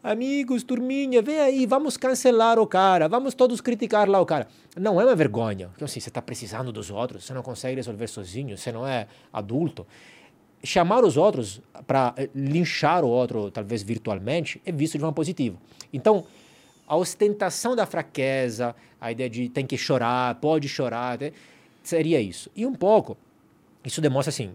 amigos, turminha, vem aí, vamos cancelar o cara, vamos todos criticar lá o cara. Não é uma vergonha, porque assim, você está precisando dos outros, você não consegue resolver sozinho, você não é adulto. Chamar os outros para eh, linchar o outro, talvez virtualmente, é visto de forma positiva. Então, a ostentação da fraqueza, a ideia de tem que chorar, pode chorar, né? seria isso. E um pouco, isso demonstra assim,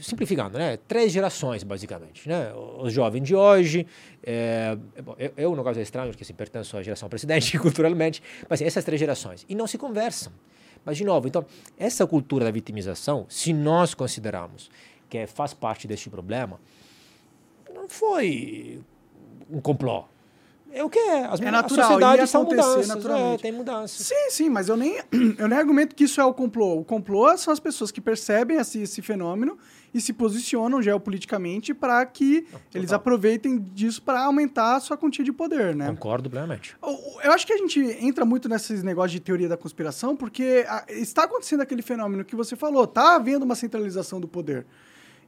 simplificando, né? Três gerações, basicamente, né? Os jovens de hoje, é, bom, eu, eu, no caso é estranho, porque assim, pertenço à geração precedente culturalmente, mas assim, essas três gerações, e não se conversam. Mas, de novo, então, essa cultura da vitimização, se nós considerarmos que é- faz parte deste problema, não foi um complô. É o que é. As, É as natural, sociedades ia são acontecer mudanças. naturalmente. É, tem mudanças. Sim, sim, mas eu nem, eu nem argumento que isso é o complô. O complô são as pessoas que percebem esse, esse fenômeno e se posicionam geopoliticamente para que eles total. aproveitem disso para aumentar a sua quantia de poder, né? Concordo plenamente. Eu acho que a gente entra muito nesses negócios de teoria da conspiração, porque a- está acontecendo aquele fenômeno que você falou, está havendo uma centralização do poder.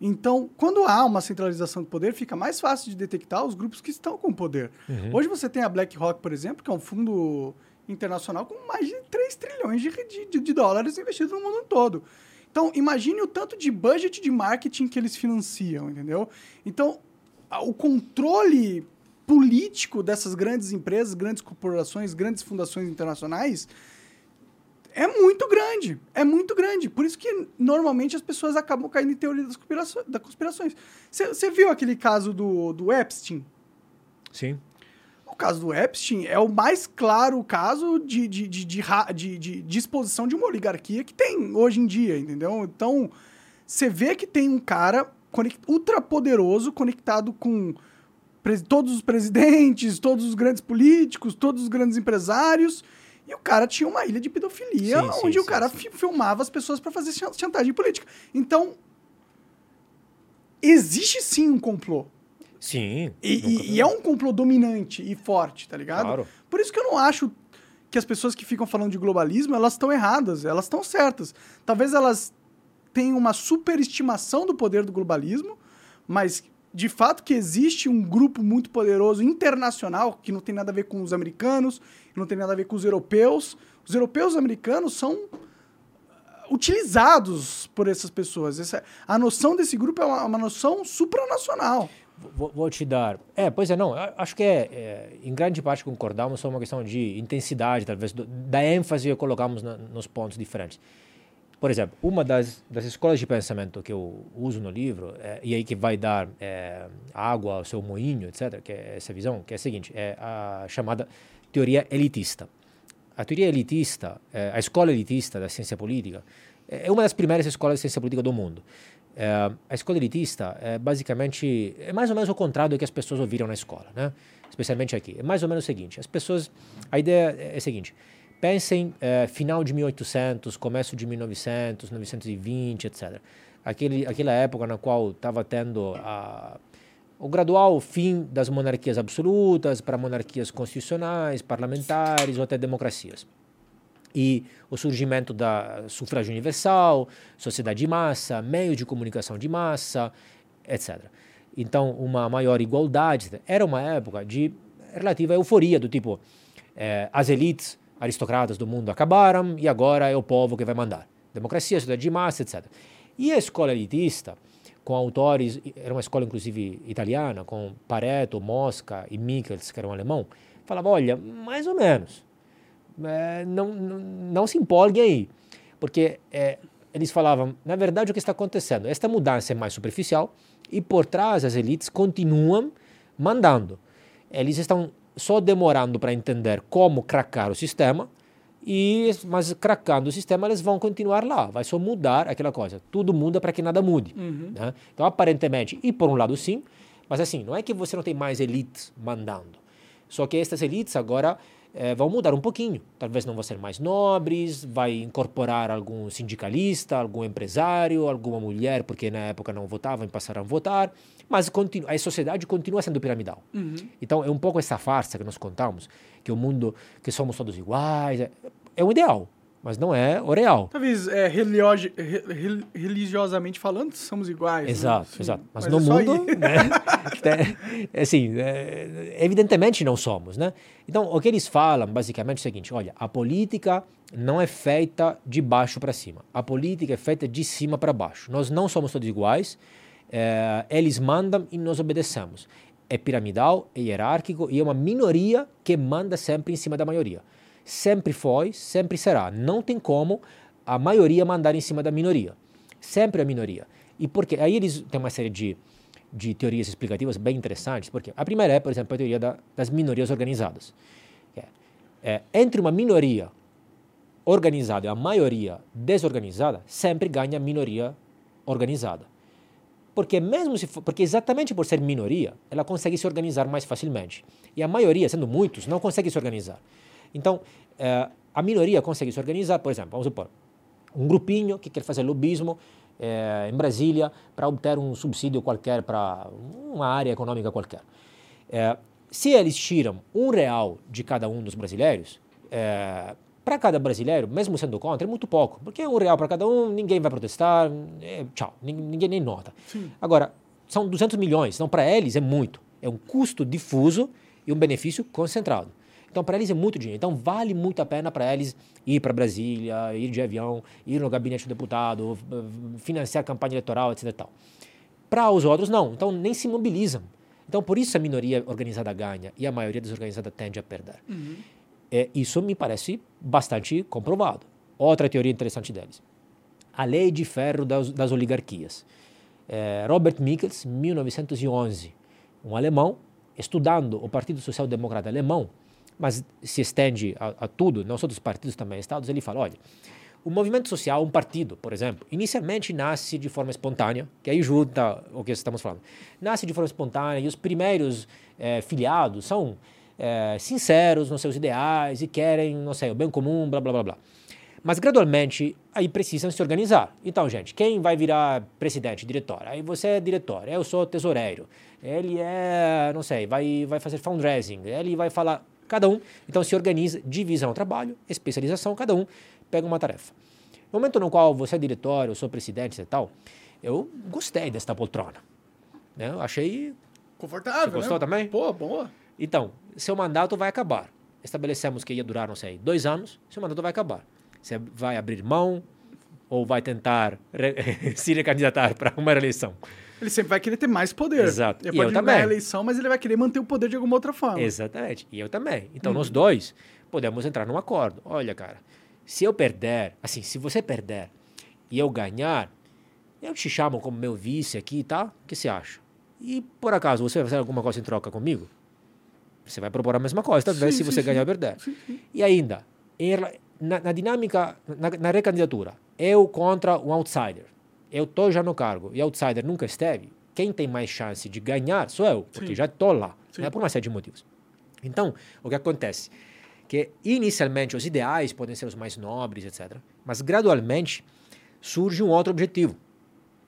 Então, quando há uma centralização do poder, fica mais fácil de detectar os grupos que estão com poder. Hoje você tem a BlackRock, por exemplo, que é um fundo internacional com mais de 3 trilhões de, de- de dólares investidos no mundo todo. Então, imagine o tanto de budget de marketing que eles financiam, entendeu? Então, o controle político dessas grandes empresas, grandes corporações, grandes fundações internacionais é muito grande. É muito grande. Por isso que normalmente as pessoas acabam caindo em teoria das conspirações. Das conspirações. Você viu aquele caso do, do Epstein? Sim. O caso do Epstein é o mais claro caso de, de, de, de, de, de, de exposição de uma oligarquia que tem hoje em dia, entendeu? Então, você vê que tem um cara conect, ultra poderoso conectado com todos os presidentes, todos os grandes políticos, todos os grandes empresários. E o cara tinha uma ilha de pedofilia Sim, sim, onde o sim, cara sim. fi- filmava as pessoas para fazer chan- chantagem política. Então, existe sim um complô. Sim. E, e é um complô dominante e forte, tá ligado? Claro. Por isso que eu não acho que as pessoas que ficam falando de globalismo, elas estão erradas, elas estão certas. Talvez elas tenham uma superestimação do poder do globalismo, mas de fato que existe um grupo muito poderoso internacional que não tem nada a ver com os americanos, não tem nada a ver com os europeus. Os europeus e os americanos são utilizados por essas pessoas. Essa, a noção desse grupo é uma, uma noção supranacional. Vou, vou, te dar. É, pois é, não. Acho que é, é em grande parte concordamos sobre uma questão de intensidade, talvez, do, da ênfase que colocamos na, nos pontos diferentes. Por exemplo, uma das, das escolas de pensamento que eu uso no livro, é, e aí que vai dar é, água ao seu moinho, etc., que é essa visão, que é a seguinte, é a chamada teoria elitista. A teoria elitista, é, a escola elitista da ciência política, é uma das primeiras escolas de ciência política do mundo. É, a escola elitista é basicamente é mais ou menos o contrário do que as pessoas ouviram na escola, né? Especialmente aqui. É mais ou menos o seguinte: as pessoas, a ideia é a seguinte. Pensem é, final de 1800, começo de 1900, 1920, etc. Aquele, aquela época na qual estava tendo a, o gradual fim das monarquias absolutas para monarquias constitucionais, parlamentares ou até democracias e o surgimento da sufrágio universal, sociedade de massa, meios de comunicação de massa, etc. Então, uma maior igualdade. Era uma época de relativa euforia, do tipo, eh, as elites aristocratas do mundo acabaram e agora é o povo que vai mandar. Democracia, sociedade de massa, etc. E a escola elitista, com autores, era uma escola inclusive italiana, com Pareto, Mosca e Michels, que era um alemão, falava, olha, mais ou menos é, não, não, não, se empolguem aí. Porque é, eles falavam, na verdade, o que está acontecendo? Esta mudança é mais superficial e por trás as elites continuam mandando. Eles estão só demorando para entender como cracar o sistema, e, mas cracando o sistema eles vão continuar lá, vai só mudar aquela coisa. Tudo muda para que nada mude. Uhum. Né? Então, aparentemente, e por um lado sim, mas assim, não é que você não tem mais elites mandando. Só que estas elites agora é, vão mudar um pouquinho. Talvez não vão ser mais nobres, vai incorporar algum sindicalista, algum empresário, alguma mulher, porque na época não votavam e passaram a votar, mas continua, a sociedade continua sendo piramidal. Uhum. Então é um pouco essa farsa que nós contamos, que o mundo, que somos todos iguais, é, é um ideal mas não é o real. Talvez é, religiosi religiosamente falando, somos iguais. Né? Exato, né? exato. Mas, mas no é mundo, né, é, assim, é, evidentemente não somos, né? Então, o que eles falam, basicamente, é o seguinte, olha, a política não é feita de baixo para cima. A política é feita de cima para baixo. Nós não somos todos iguais, é, eles mandam e nós obedecemos. É piramidal, é hierárquico e é uma minoria que manda sempre em cima da maioria. Sempre foi, sempre será. Não tem como a maioria mandar em cima da minoria. Sempre a minoria. E porque aí eles têm uma série de, de teorias explicativas bem interessantes. Porque a primeira é, por exemplo, a teoria da, das minorias organizadas. É, é, entre uma minoria organizada e a maioria desorganizada, sempre ganha a minoria organizada. Porque mesmo se for, porque exatamente por ser minoria, ela consegue se organizar mais facilmente. E a maioria, sendo muitos, não consegue se organizar. Então, eh, a minoria consegue se organizar, por exemplo, vamos supor, um grupinho que quer fazer lobismo eh, em Brasília para obter um subsídio qualquer para uma área econômica qualquer. Eh, se eles tiram um real de cada um dos brasileiros, para cada brasileiro, mesmo sendo contra, é muito pouco, porque um real para cada um, ninguém vai protestar, é, tchau, ninguém nem nota. Sim. Agora, são 200 milhões, então para eles é muito. É um custo difuso e um benefício concentrado. Então, para eles é muito dinheiro. Então, vale muito a pena para eles ir para Brasília, ir de avião, ir no gabinete do deputado, financiar campanha eleitoral, etc. Para os outros, não. Então, nem se mobilizam. Então, por isso a minoria organizada ganha e a maioria desorganizada tende a perder. Uhum. É, isso me parece bastante comprovado. Outra teoria interessante deles. A lei de ferro das, das oligarquias. É, Robert Michels, 1911, um alemão, estudando o Partido Social Democrata alemão, mas se estende a, a tudo, não só dos partidos, também estados, ele fala, olha, o movimento social, um partido, por exemplo, inicialmente nasce de forma espontânea, que aí junta o que estamos falando. Nasce de forma espontânea e os primeiros é, filiados são é, sinceros nos seus ideais e querem, não sei, o bem comum, blá, blá, blá, blá. Mas gradualmente aí precisam se organizar. Então, gente, quem vai virar presidente, diretor? Aí você é diretor, eu sou tesoureiro. Ele é, não sei, vai, vai fazer fundraising, ele vai falar Cada um, então, se organiza, divisão o trabalho, especialização, cada um pega uma tarefa. No momento no qual você é diretor, eu sou presidente e tal, eu gostei desta poltrona. Né? Eu achei... Confortável, Você gostou né? também? Pô, boa. Então, seu mandato vai acabar. Estabelecemos que ia durar, não sei, dois anos, seu mandato vai acabar. Você vai abrir mão ou vai tentar re- se recandidatar para uma reeleição? Ele sempre vai querer ter mais poder. Exato. Ele E pode eu ganhar também. a eleição, mas ele vai querer manter o poder de alguma outra forma. Exatamente. E eu também. Então, nós dois podemos entrar num acordo. Olha, cara, se eu perder, assim, se você perder e eu ganhar, eu te chamo como meu vice aqui, tá? O que você acha? E, por acaso, você vai fazer alguma coisa em troca comigo? Você vai propor a mesma coisa, talvez, Sim, se sim, você sim. ganhar ou perder. E ainda, em na, na dinâmica, na, na recandidatura, eu contra um outsider. Eu tô já no cargo e outsider nunca esteve. Quem tem mais chance de ganhar sou eu, porque Sim. já tô lá, Sim. né, por uma série de motivos. Então, o que acontece? Que inicialmente os ideais podem ser os mais nobres, etc. Mas gradualmente surge um outro objetivo,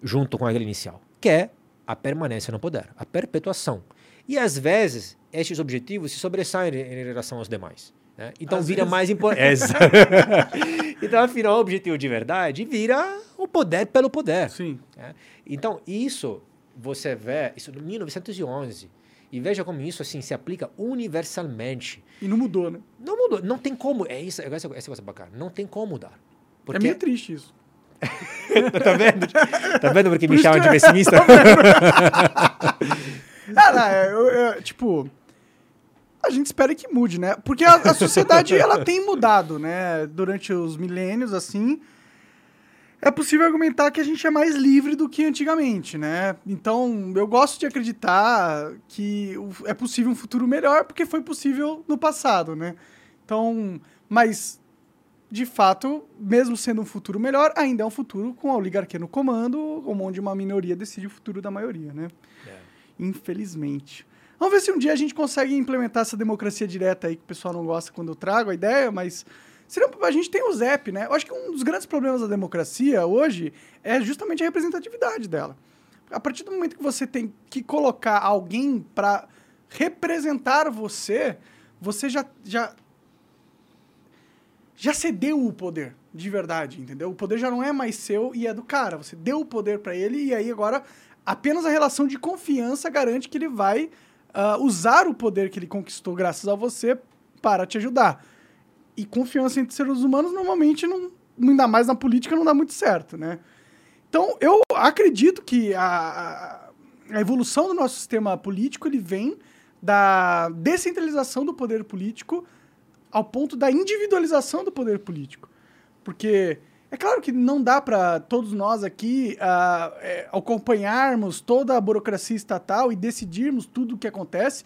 junto com aquele inicial, que é a permanência no poder, a perpetuação. E às vezes estes objetivos se sobressaem em relação aos demais. né? Então Às vira vezes. mais importante. então, afinal, o objetivo de verdade vira o poder pelo poder. Sim. né? Então, isso você vê, isso em 1911, e veja como isso assim se aplica universalmente. E não mudou, né? Não mudou, não tem como, é isso, essa, essa coisa bacana, não tem como mudar. É meio triste isso. tá vendo? Tá vendo porque me Por isso chamam de pessimista? É, eu- eu- tipo, a gente espera que mude, né? Porque a, a sociedade, ela tem mudado, né? Durante os milênios, assim. É possível argumentar que a gente é mais livre do que antigamente, né? Então, eu gosto de acreditar que é possível um futuro melhor porque foi possível no passado, né? Então, mas de fato, mesmo sendo um futuro melhor, ainda é um futuro com a oligarquia no comando, onde uma minoria decide o futuro da maioria, né? Infelizmente. Vamos ver se um dia a gente consegue implementar essa democracia direta aí, que o pessoal não gosta quando eu trago a ideia, mas. Senão, a gente tem o ZEP, né? Eu acho que um dos grandes problemas da democracia hoje é justamente a representatividade dela. A partir do momento que você tem que colocar alguém para representar você, você já, já já cedeu o poder, de verdade, entendeu? O poder já não é mais seu e é do cara. Você deu o poder para ele e aí agora apenas a relação de confiança garante que ele vai ah, usar o poder que ele conquistou graças a você para te ajudar. E confiança entre seres humanos normalmente não, ainda mais na política, não dá muito certo, né? Então, eu acredito que a- a evolução do nosso sistema político ele vem da descentralização do poder político ao ponto da individualização do poder político. Porque é claro que não dá para todos nós aqui ah, é, acompanharmos toda a burocracia estatal e decidirmos tudo o que acontece.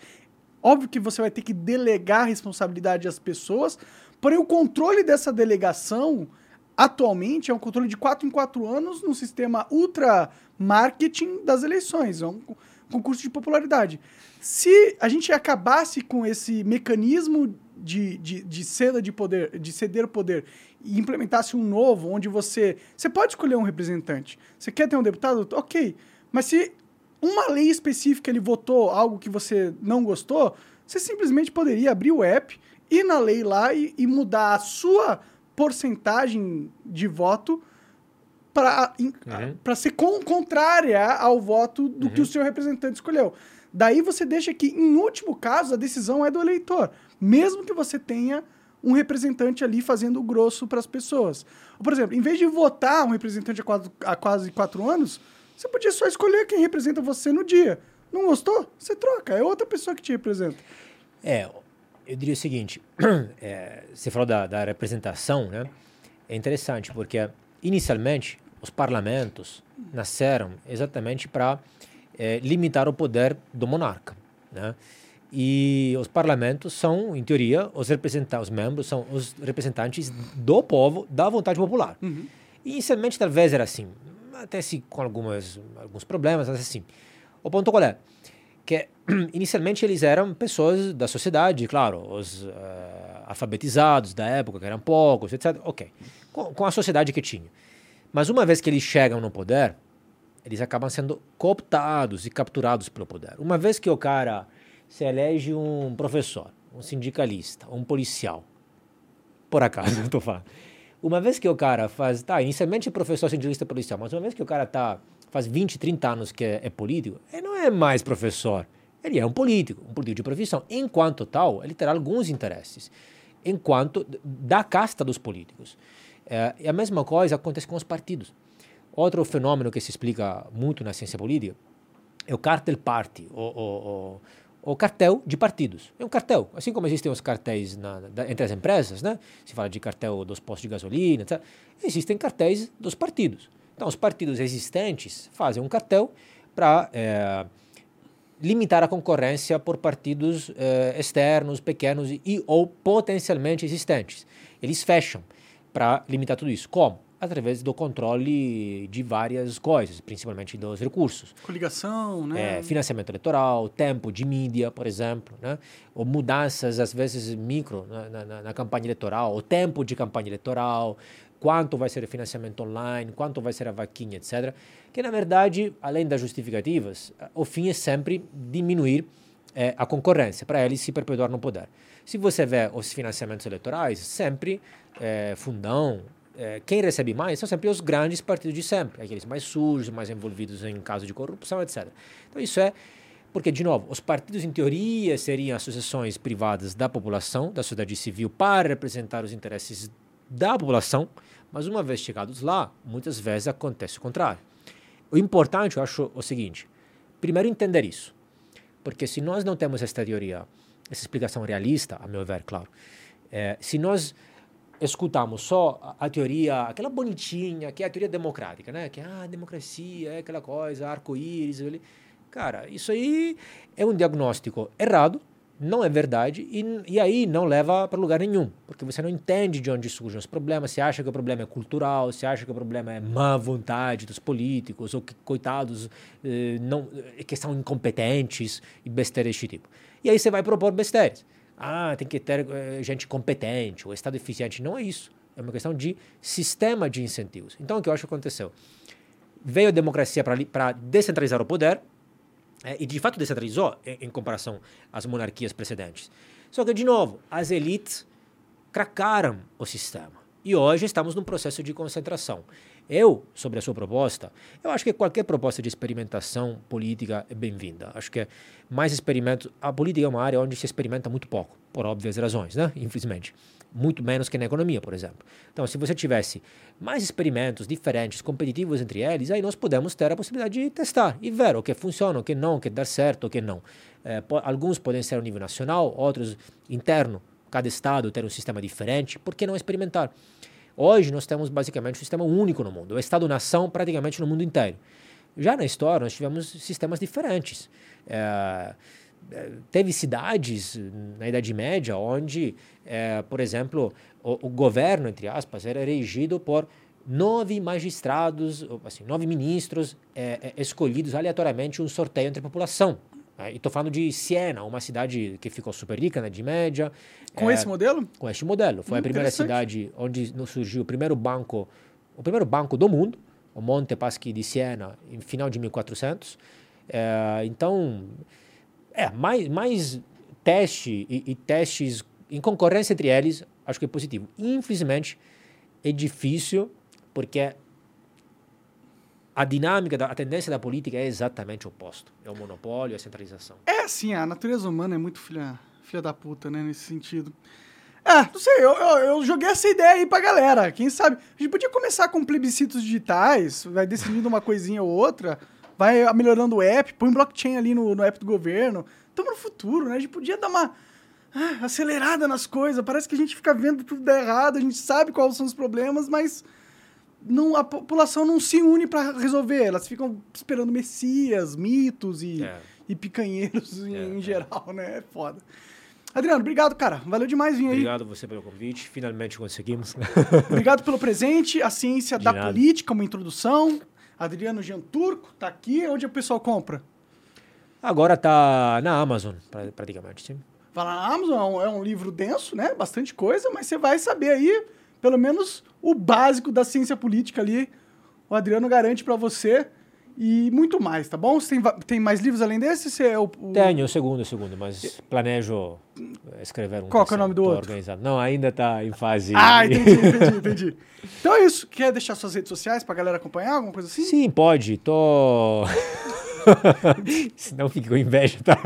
Óbvio que você vai ter que delegar a responsabilidade às pessoas, porém o controle dessa delegação atualmente é um controle de quatro em quatro anos no sistema ultra marketing das eleições, é um co- concurso de popularidade. Se a gente acabasse com esse mecanismo de, de, de de poder, de ceder poder e implementasse um novo, onde você. Você pode escolher um representante. Você quer ter um deputado? Ok. Mas se uma lei específica ele votou algo que você não gostou, você simplesmente poderia abrir o app, ir na lei lá e, e mudar a sua porcentagem de voto para Uhum. ser con contrária ao voto do que o seu representante escolheu. Daí você deixa que, em último caso, a decisão é do eleitor, mesmo que você tenha um representante ali fazendo o grosso para as pessoas. Por exemplo, em vez de votar um representante há quase, há quase quatro anos, você podia só escolher quem representa você no dia. Não gostou? Você troca, é outra pessoa que te representa. É, eu diria o seguinte: é, você falou da, da representação, né? É interessante porque inicialmente os parlamentos nasceram exatamente para limitar o poder do monarca, né? E os parlamentos são, em teoria, os representantes, os membros são os representantes do povo, da vontade popular. E inicialmente talvez era assim, até se com algumas, alguns problemas, mas assim. O ponto qual é? Que inicialmente eles eram pessoas da sociedade, claro, os eh, alfabetizados da época, que eram poucos, etc. Ok, com, com a sociedade que tinha. Mas uma vez que eles chegam no poder, eles acabam sendo cooptados e capturados pelo poder. Uma vez que o cara se elege um professor, um sindicalista, um policial, por acaso, estou falando. Uma vez que o cara faz, tá, inicialmente professor sindicalista policial, mas uma vez que o cara tá, faz 20, 30 anos que é, é político, ele não é mais professor, ele é um político, um político de profissão. Enquanto tal, ele terá alguns interesses, enquanto da casta dos políticos. É, e a mesma coisa acontece com os partidos. Outro fenômeno que se explica muito na ciência política é o cartel party, o, o, o o cartel de partidos. É um cartel, assim como existem os cartéis na, da, entre as empresas, né? Se fala de cartel dos postos de gasolina, etc. existem cartéis dos partidos. Então, os partidos existentes fazem um cartel para é, limitar a concorrência por partidos é, externos, pequenos e ou potencialmente existentes. Eles fecham para limitar tudo isso. Como? Através do controle de várias coisas, principalmente dos recursos. Coligação, né? É, financiamento eleitoral, tempo de mídia, por exemplo, né? ou mudanças, às vezes, micro na, na, na campanha eleitoral, o tempo de campanha eleitoral, quanto vai ser o financiamento online, quanto vai ser a vaquinha, etc. Que, na verdade, além das justificativas, o fim é sempre diminuir é, a concorrência, para eles se perpetuar no poder. Se você vê os financiamentos eleitorais, sempre é, fundão, é, quem recebe mais são sempre os grandes partidos de sempre, aqueles mais sujos, mais envolvidos em casos de corrupção, etc. Então isso é porque, de novo, os partidos, em teoria, seriam associações privadas da população, da sociedade civil, para representar os interesses da população, mas uma vez chegados lá, muitas vezes acontece o contrário. O importante, eu acho, é o seguinte: primeiro, entender isso. Porque se nós não temos esta teoria, essa explicação realista, a meu ver, claro, é, se nós escutamos só a, teoria, aquela bonitinha, que é a teoria democrática, né? Que ah, democracia é aquela coisa, arco-íris. Cara, isso aí é um diagnóstico errado, não é verdade, e, e aí não leva para lugar nenhum, porque você não entende de onde surgem os problemas, você acha que o problema é cultural, você acha que o problema é má vontade dos políticos, ou que, coitados, eh, não, eh, que são incompetentes e besteiras desse tipo. E aí você vai propor besteiras ah, tem que ter eh, gente competente, o Estado eficiente. Não é isso. É uma questão de sistema de incentivos. Então, o que eu acho que aconteceu? Veio a democracia para descentralizar o poder, é, e de fato descentralizou em, em, comparação às monarquias precedentes. Só que, de novo, as elites cracaram o sistema. E hoje estamos num processo de concentração. Eu, sobre a sua proposta, eu acho que qualquer proposta de experimentação política é bem-vinda. Acho que mais experimentos. A política é uma área onde se experimenta muito pouco, por óbvias razões, né? Infelizmente. Muito menos que na economia, por exemplo. Então, se você tivesse mais experimentos diferentes, competitivos entre eles, aí nós podemos ter a possibilidade de testar e ver o que funciona, o que não, o que dá certo, o que não. É, alguns podem ser a nível nacional, outros interno. Cada estado ter um sistema diferente. Por que não experimentar? Hoje nós temos basicamente um sistema único no mundo, o Estado-nação praticamente no mundo inteiro. Já na história nós tivemos sistemas diferentes. É, é teve cidades na Idade Média onde, é, por exemplo, o, o, governo, entre aspas, era regido por nove magistrados, assim, nove ministros é, é escolhidos aleatoriamente um sorteio entre a população. É, e estou falando de Siena, uma cidade que ficou super rica, né, de média. Com é, esse modelo? Com este modelo. Foi hum, a primeira cidade onde surgiu o primeiro banco, o primeiro banco do mundo, o Monte Paschi di Siena, em final de 1400. É, então, é, mais, mais teste e, e testes em concorrência entre eles, acho que é positivo. Infelizmente, é difícil, porque a dinâmica, da, a tendência da política é exatamente o oposto. É o monopólio, a centralização. É, sim, a natureza humana é muito filha, filha da puta, né, nesse sentido. É, não sei, eu, eu, eu, joguei essa ideia aí pra galera. Quem sabe? A gente podia começar com plebiscitos digitais, vai decidindo uma coisinha ou outra, vai melhorando o app, põe blockchain ali no, no app do governo. Estamos no futuro, né? A gente podia dar uma ah, acelerada nas coisas. Parece que a gente fica vendo tudo errado, a gente sabe quais são os problemas, mas não, a população não se une para resolver. Elas ficam esperando messias, mitos e, é. e picanheiros em, é, em é. geral, né? É foda. Adriano, obrigado, cara. Valeu demais vir aí. Obrigado você pelo convite. Finalmente conseguimos. obrigado pelo presente. A ciência De da nada. política, uma introdução. Adriano Jean Turco tá aqui. Onde o pessoal compra? Agora tá na Amazon, praticamente. Sim. Vai lá na Amazon, é é um livro denso, né? Bastante coisa, mas você vai saber aí pelo menos o básico da ciência política ali, o Adriano garante para você. E muito mais, tá bom? Você tem, tem mais livros além desse? Você é o, o- Tenho o segundo, o segundo, mas planejo eh, escrever um Qual é o nome do outro? organizando. Não, ainda está em fase... Ah, entendi, entendi, entendi. Então é isso. Quer deixar suas redes sociais pra galera acompanhar? Alguma coisa assim? Sim, pode. Tô. Senão fique com inveja, tá?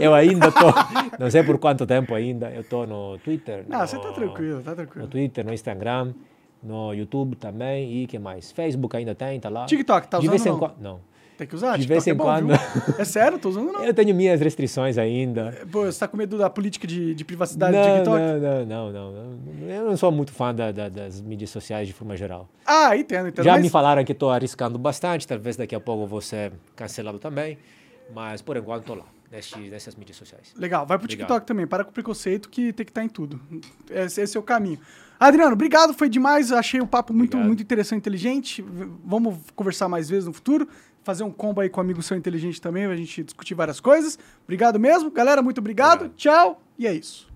Eu ainda tô. Não sei por quanto tempo ainda. Eu tô no Twitter. Ah, no, você tá tranquilo, tá No tranquilo. Twitter, no Instagram, no YouTube também. E que mais? Facebook ainda tem, tá lá. TikTok, tá De vez usando em não? quando. Não. Tem que usar? De TikTok vez em é bom, quando. viu? É sério? Tô usando não. Eu tenho minhas restrições ainda. Pô, você tá com medo da política de, de privacidade Não, do TikTok? não, não, não, não. Eu não sou muito fã da- da- das mídias sociais de forma geral. Ah, entendo, entendo. Já mas- me falaram que estou arriscando bastante, talvez daqui a pouco vou ser cancelado também, mas por enquanto estou lá, nesse, nessas mídias sociais. Legal, vai pro Obrigado. TikTok também. Para com o preconceito que tem que estar em tudo. Esse, esse é o caminho. Adriano, obrigado, foi demais. Achei o papo muito, Obrigado. muito interessante, inteligente. Vamos conversar mais vezes no futuro. Fazer um combo aí com o amigo seu inteligente também, pra gente discutir várias coisas. Obrigado mesmo. Galera, muito obrigado. Obrigado. Tchau. E é isso.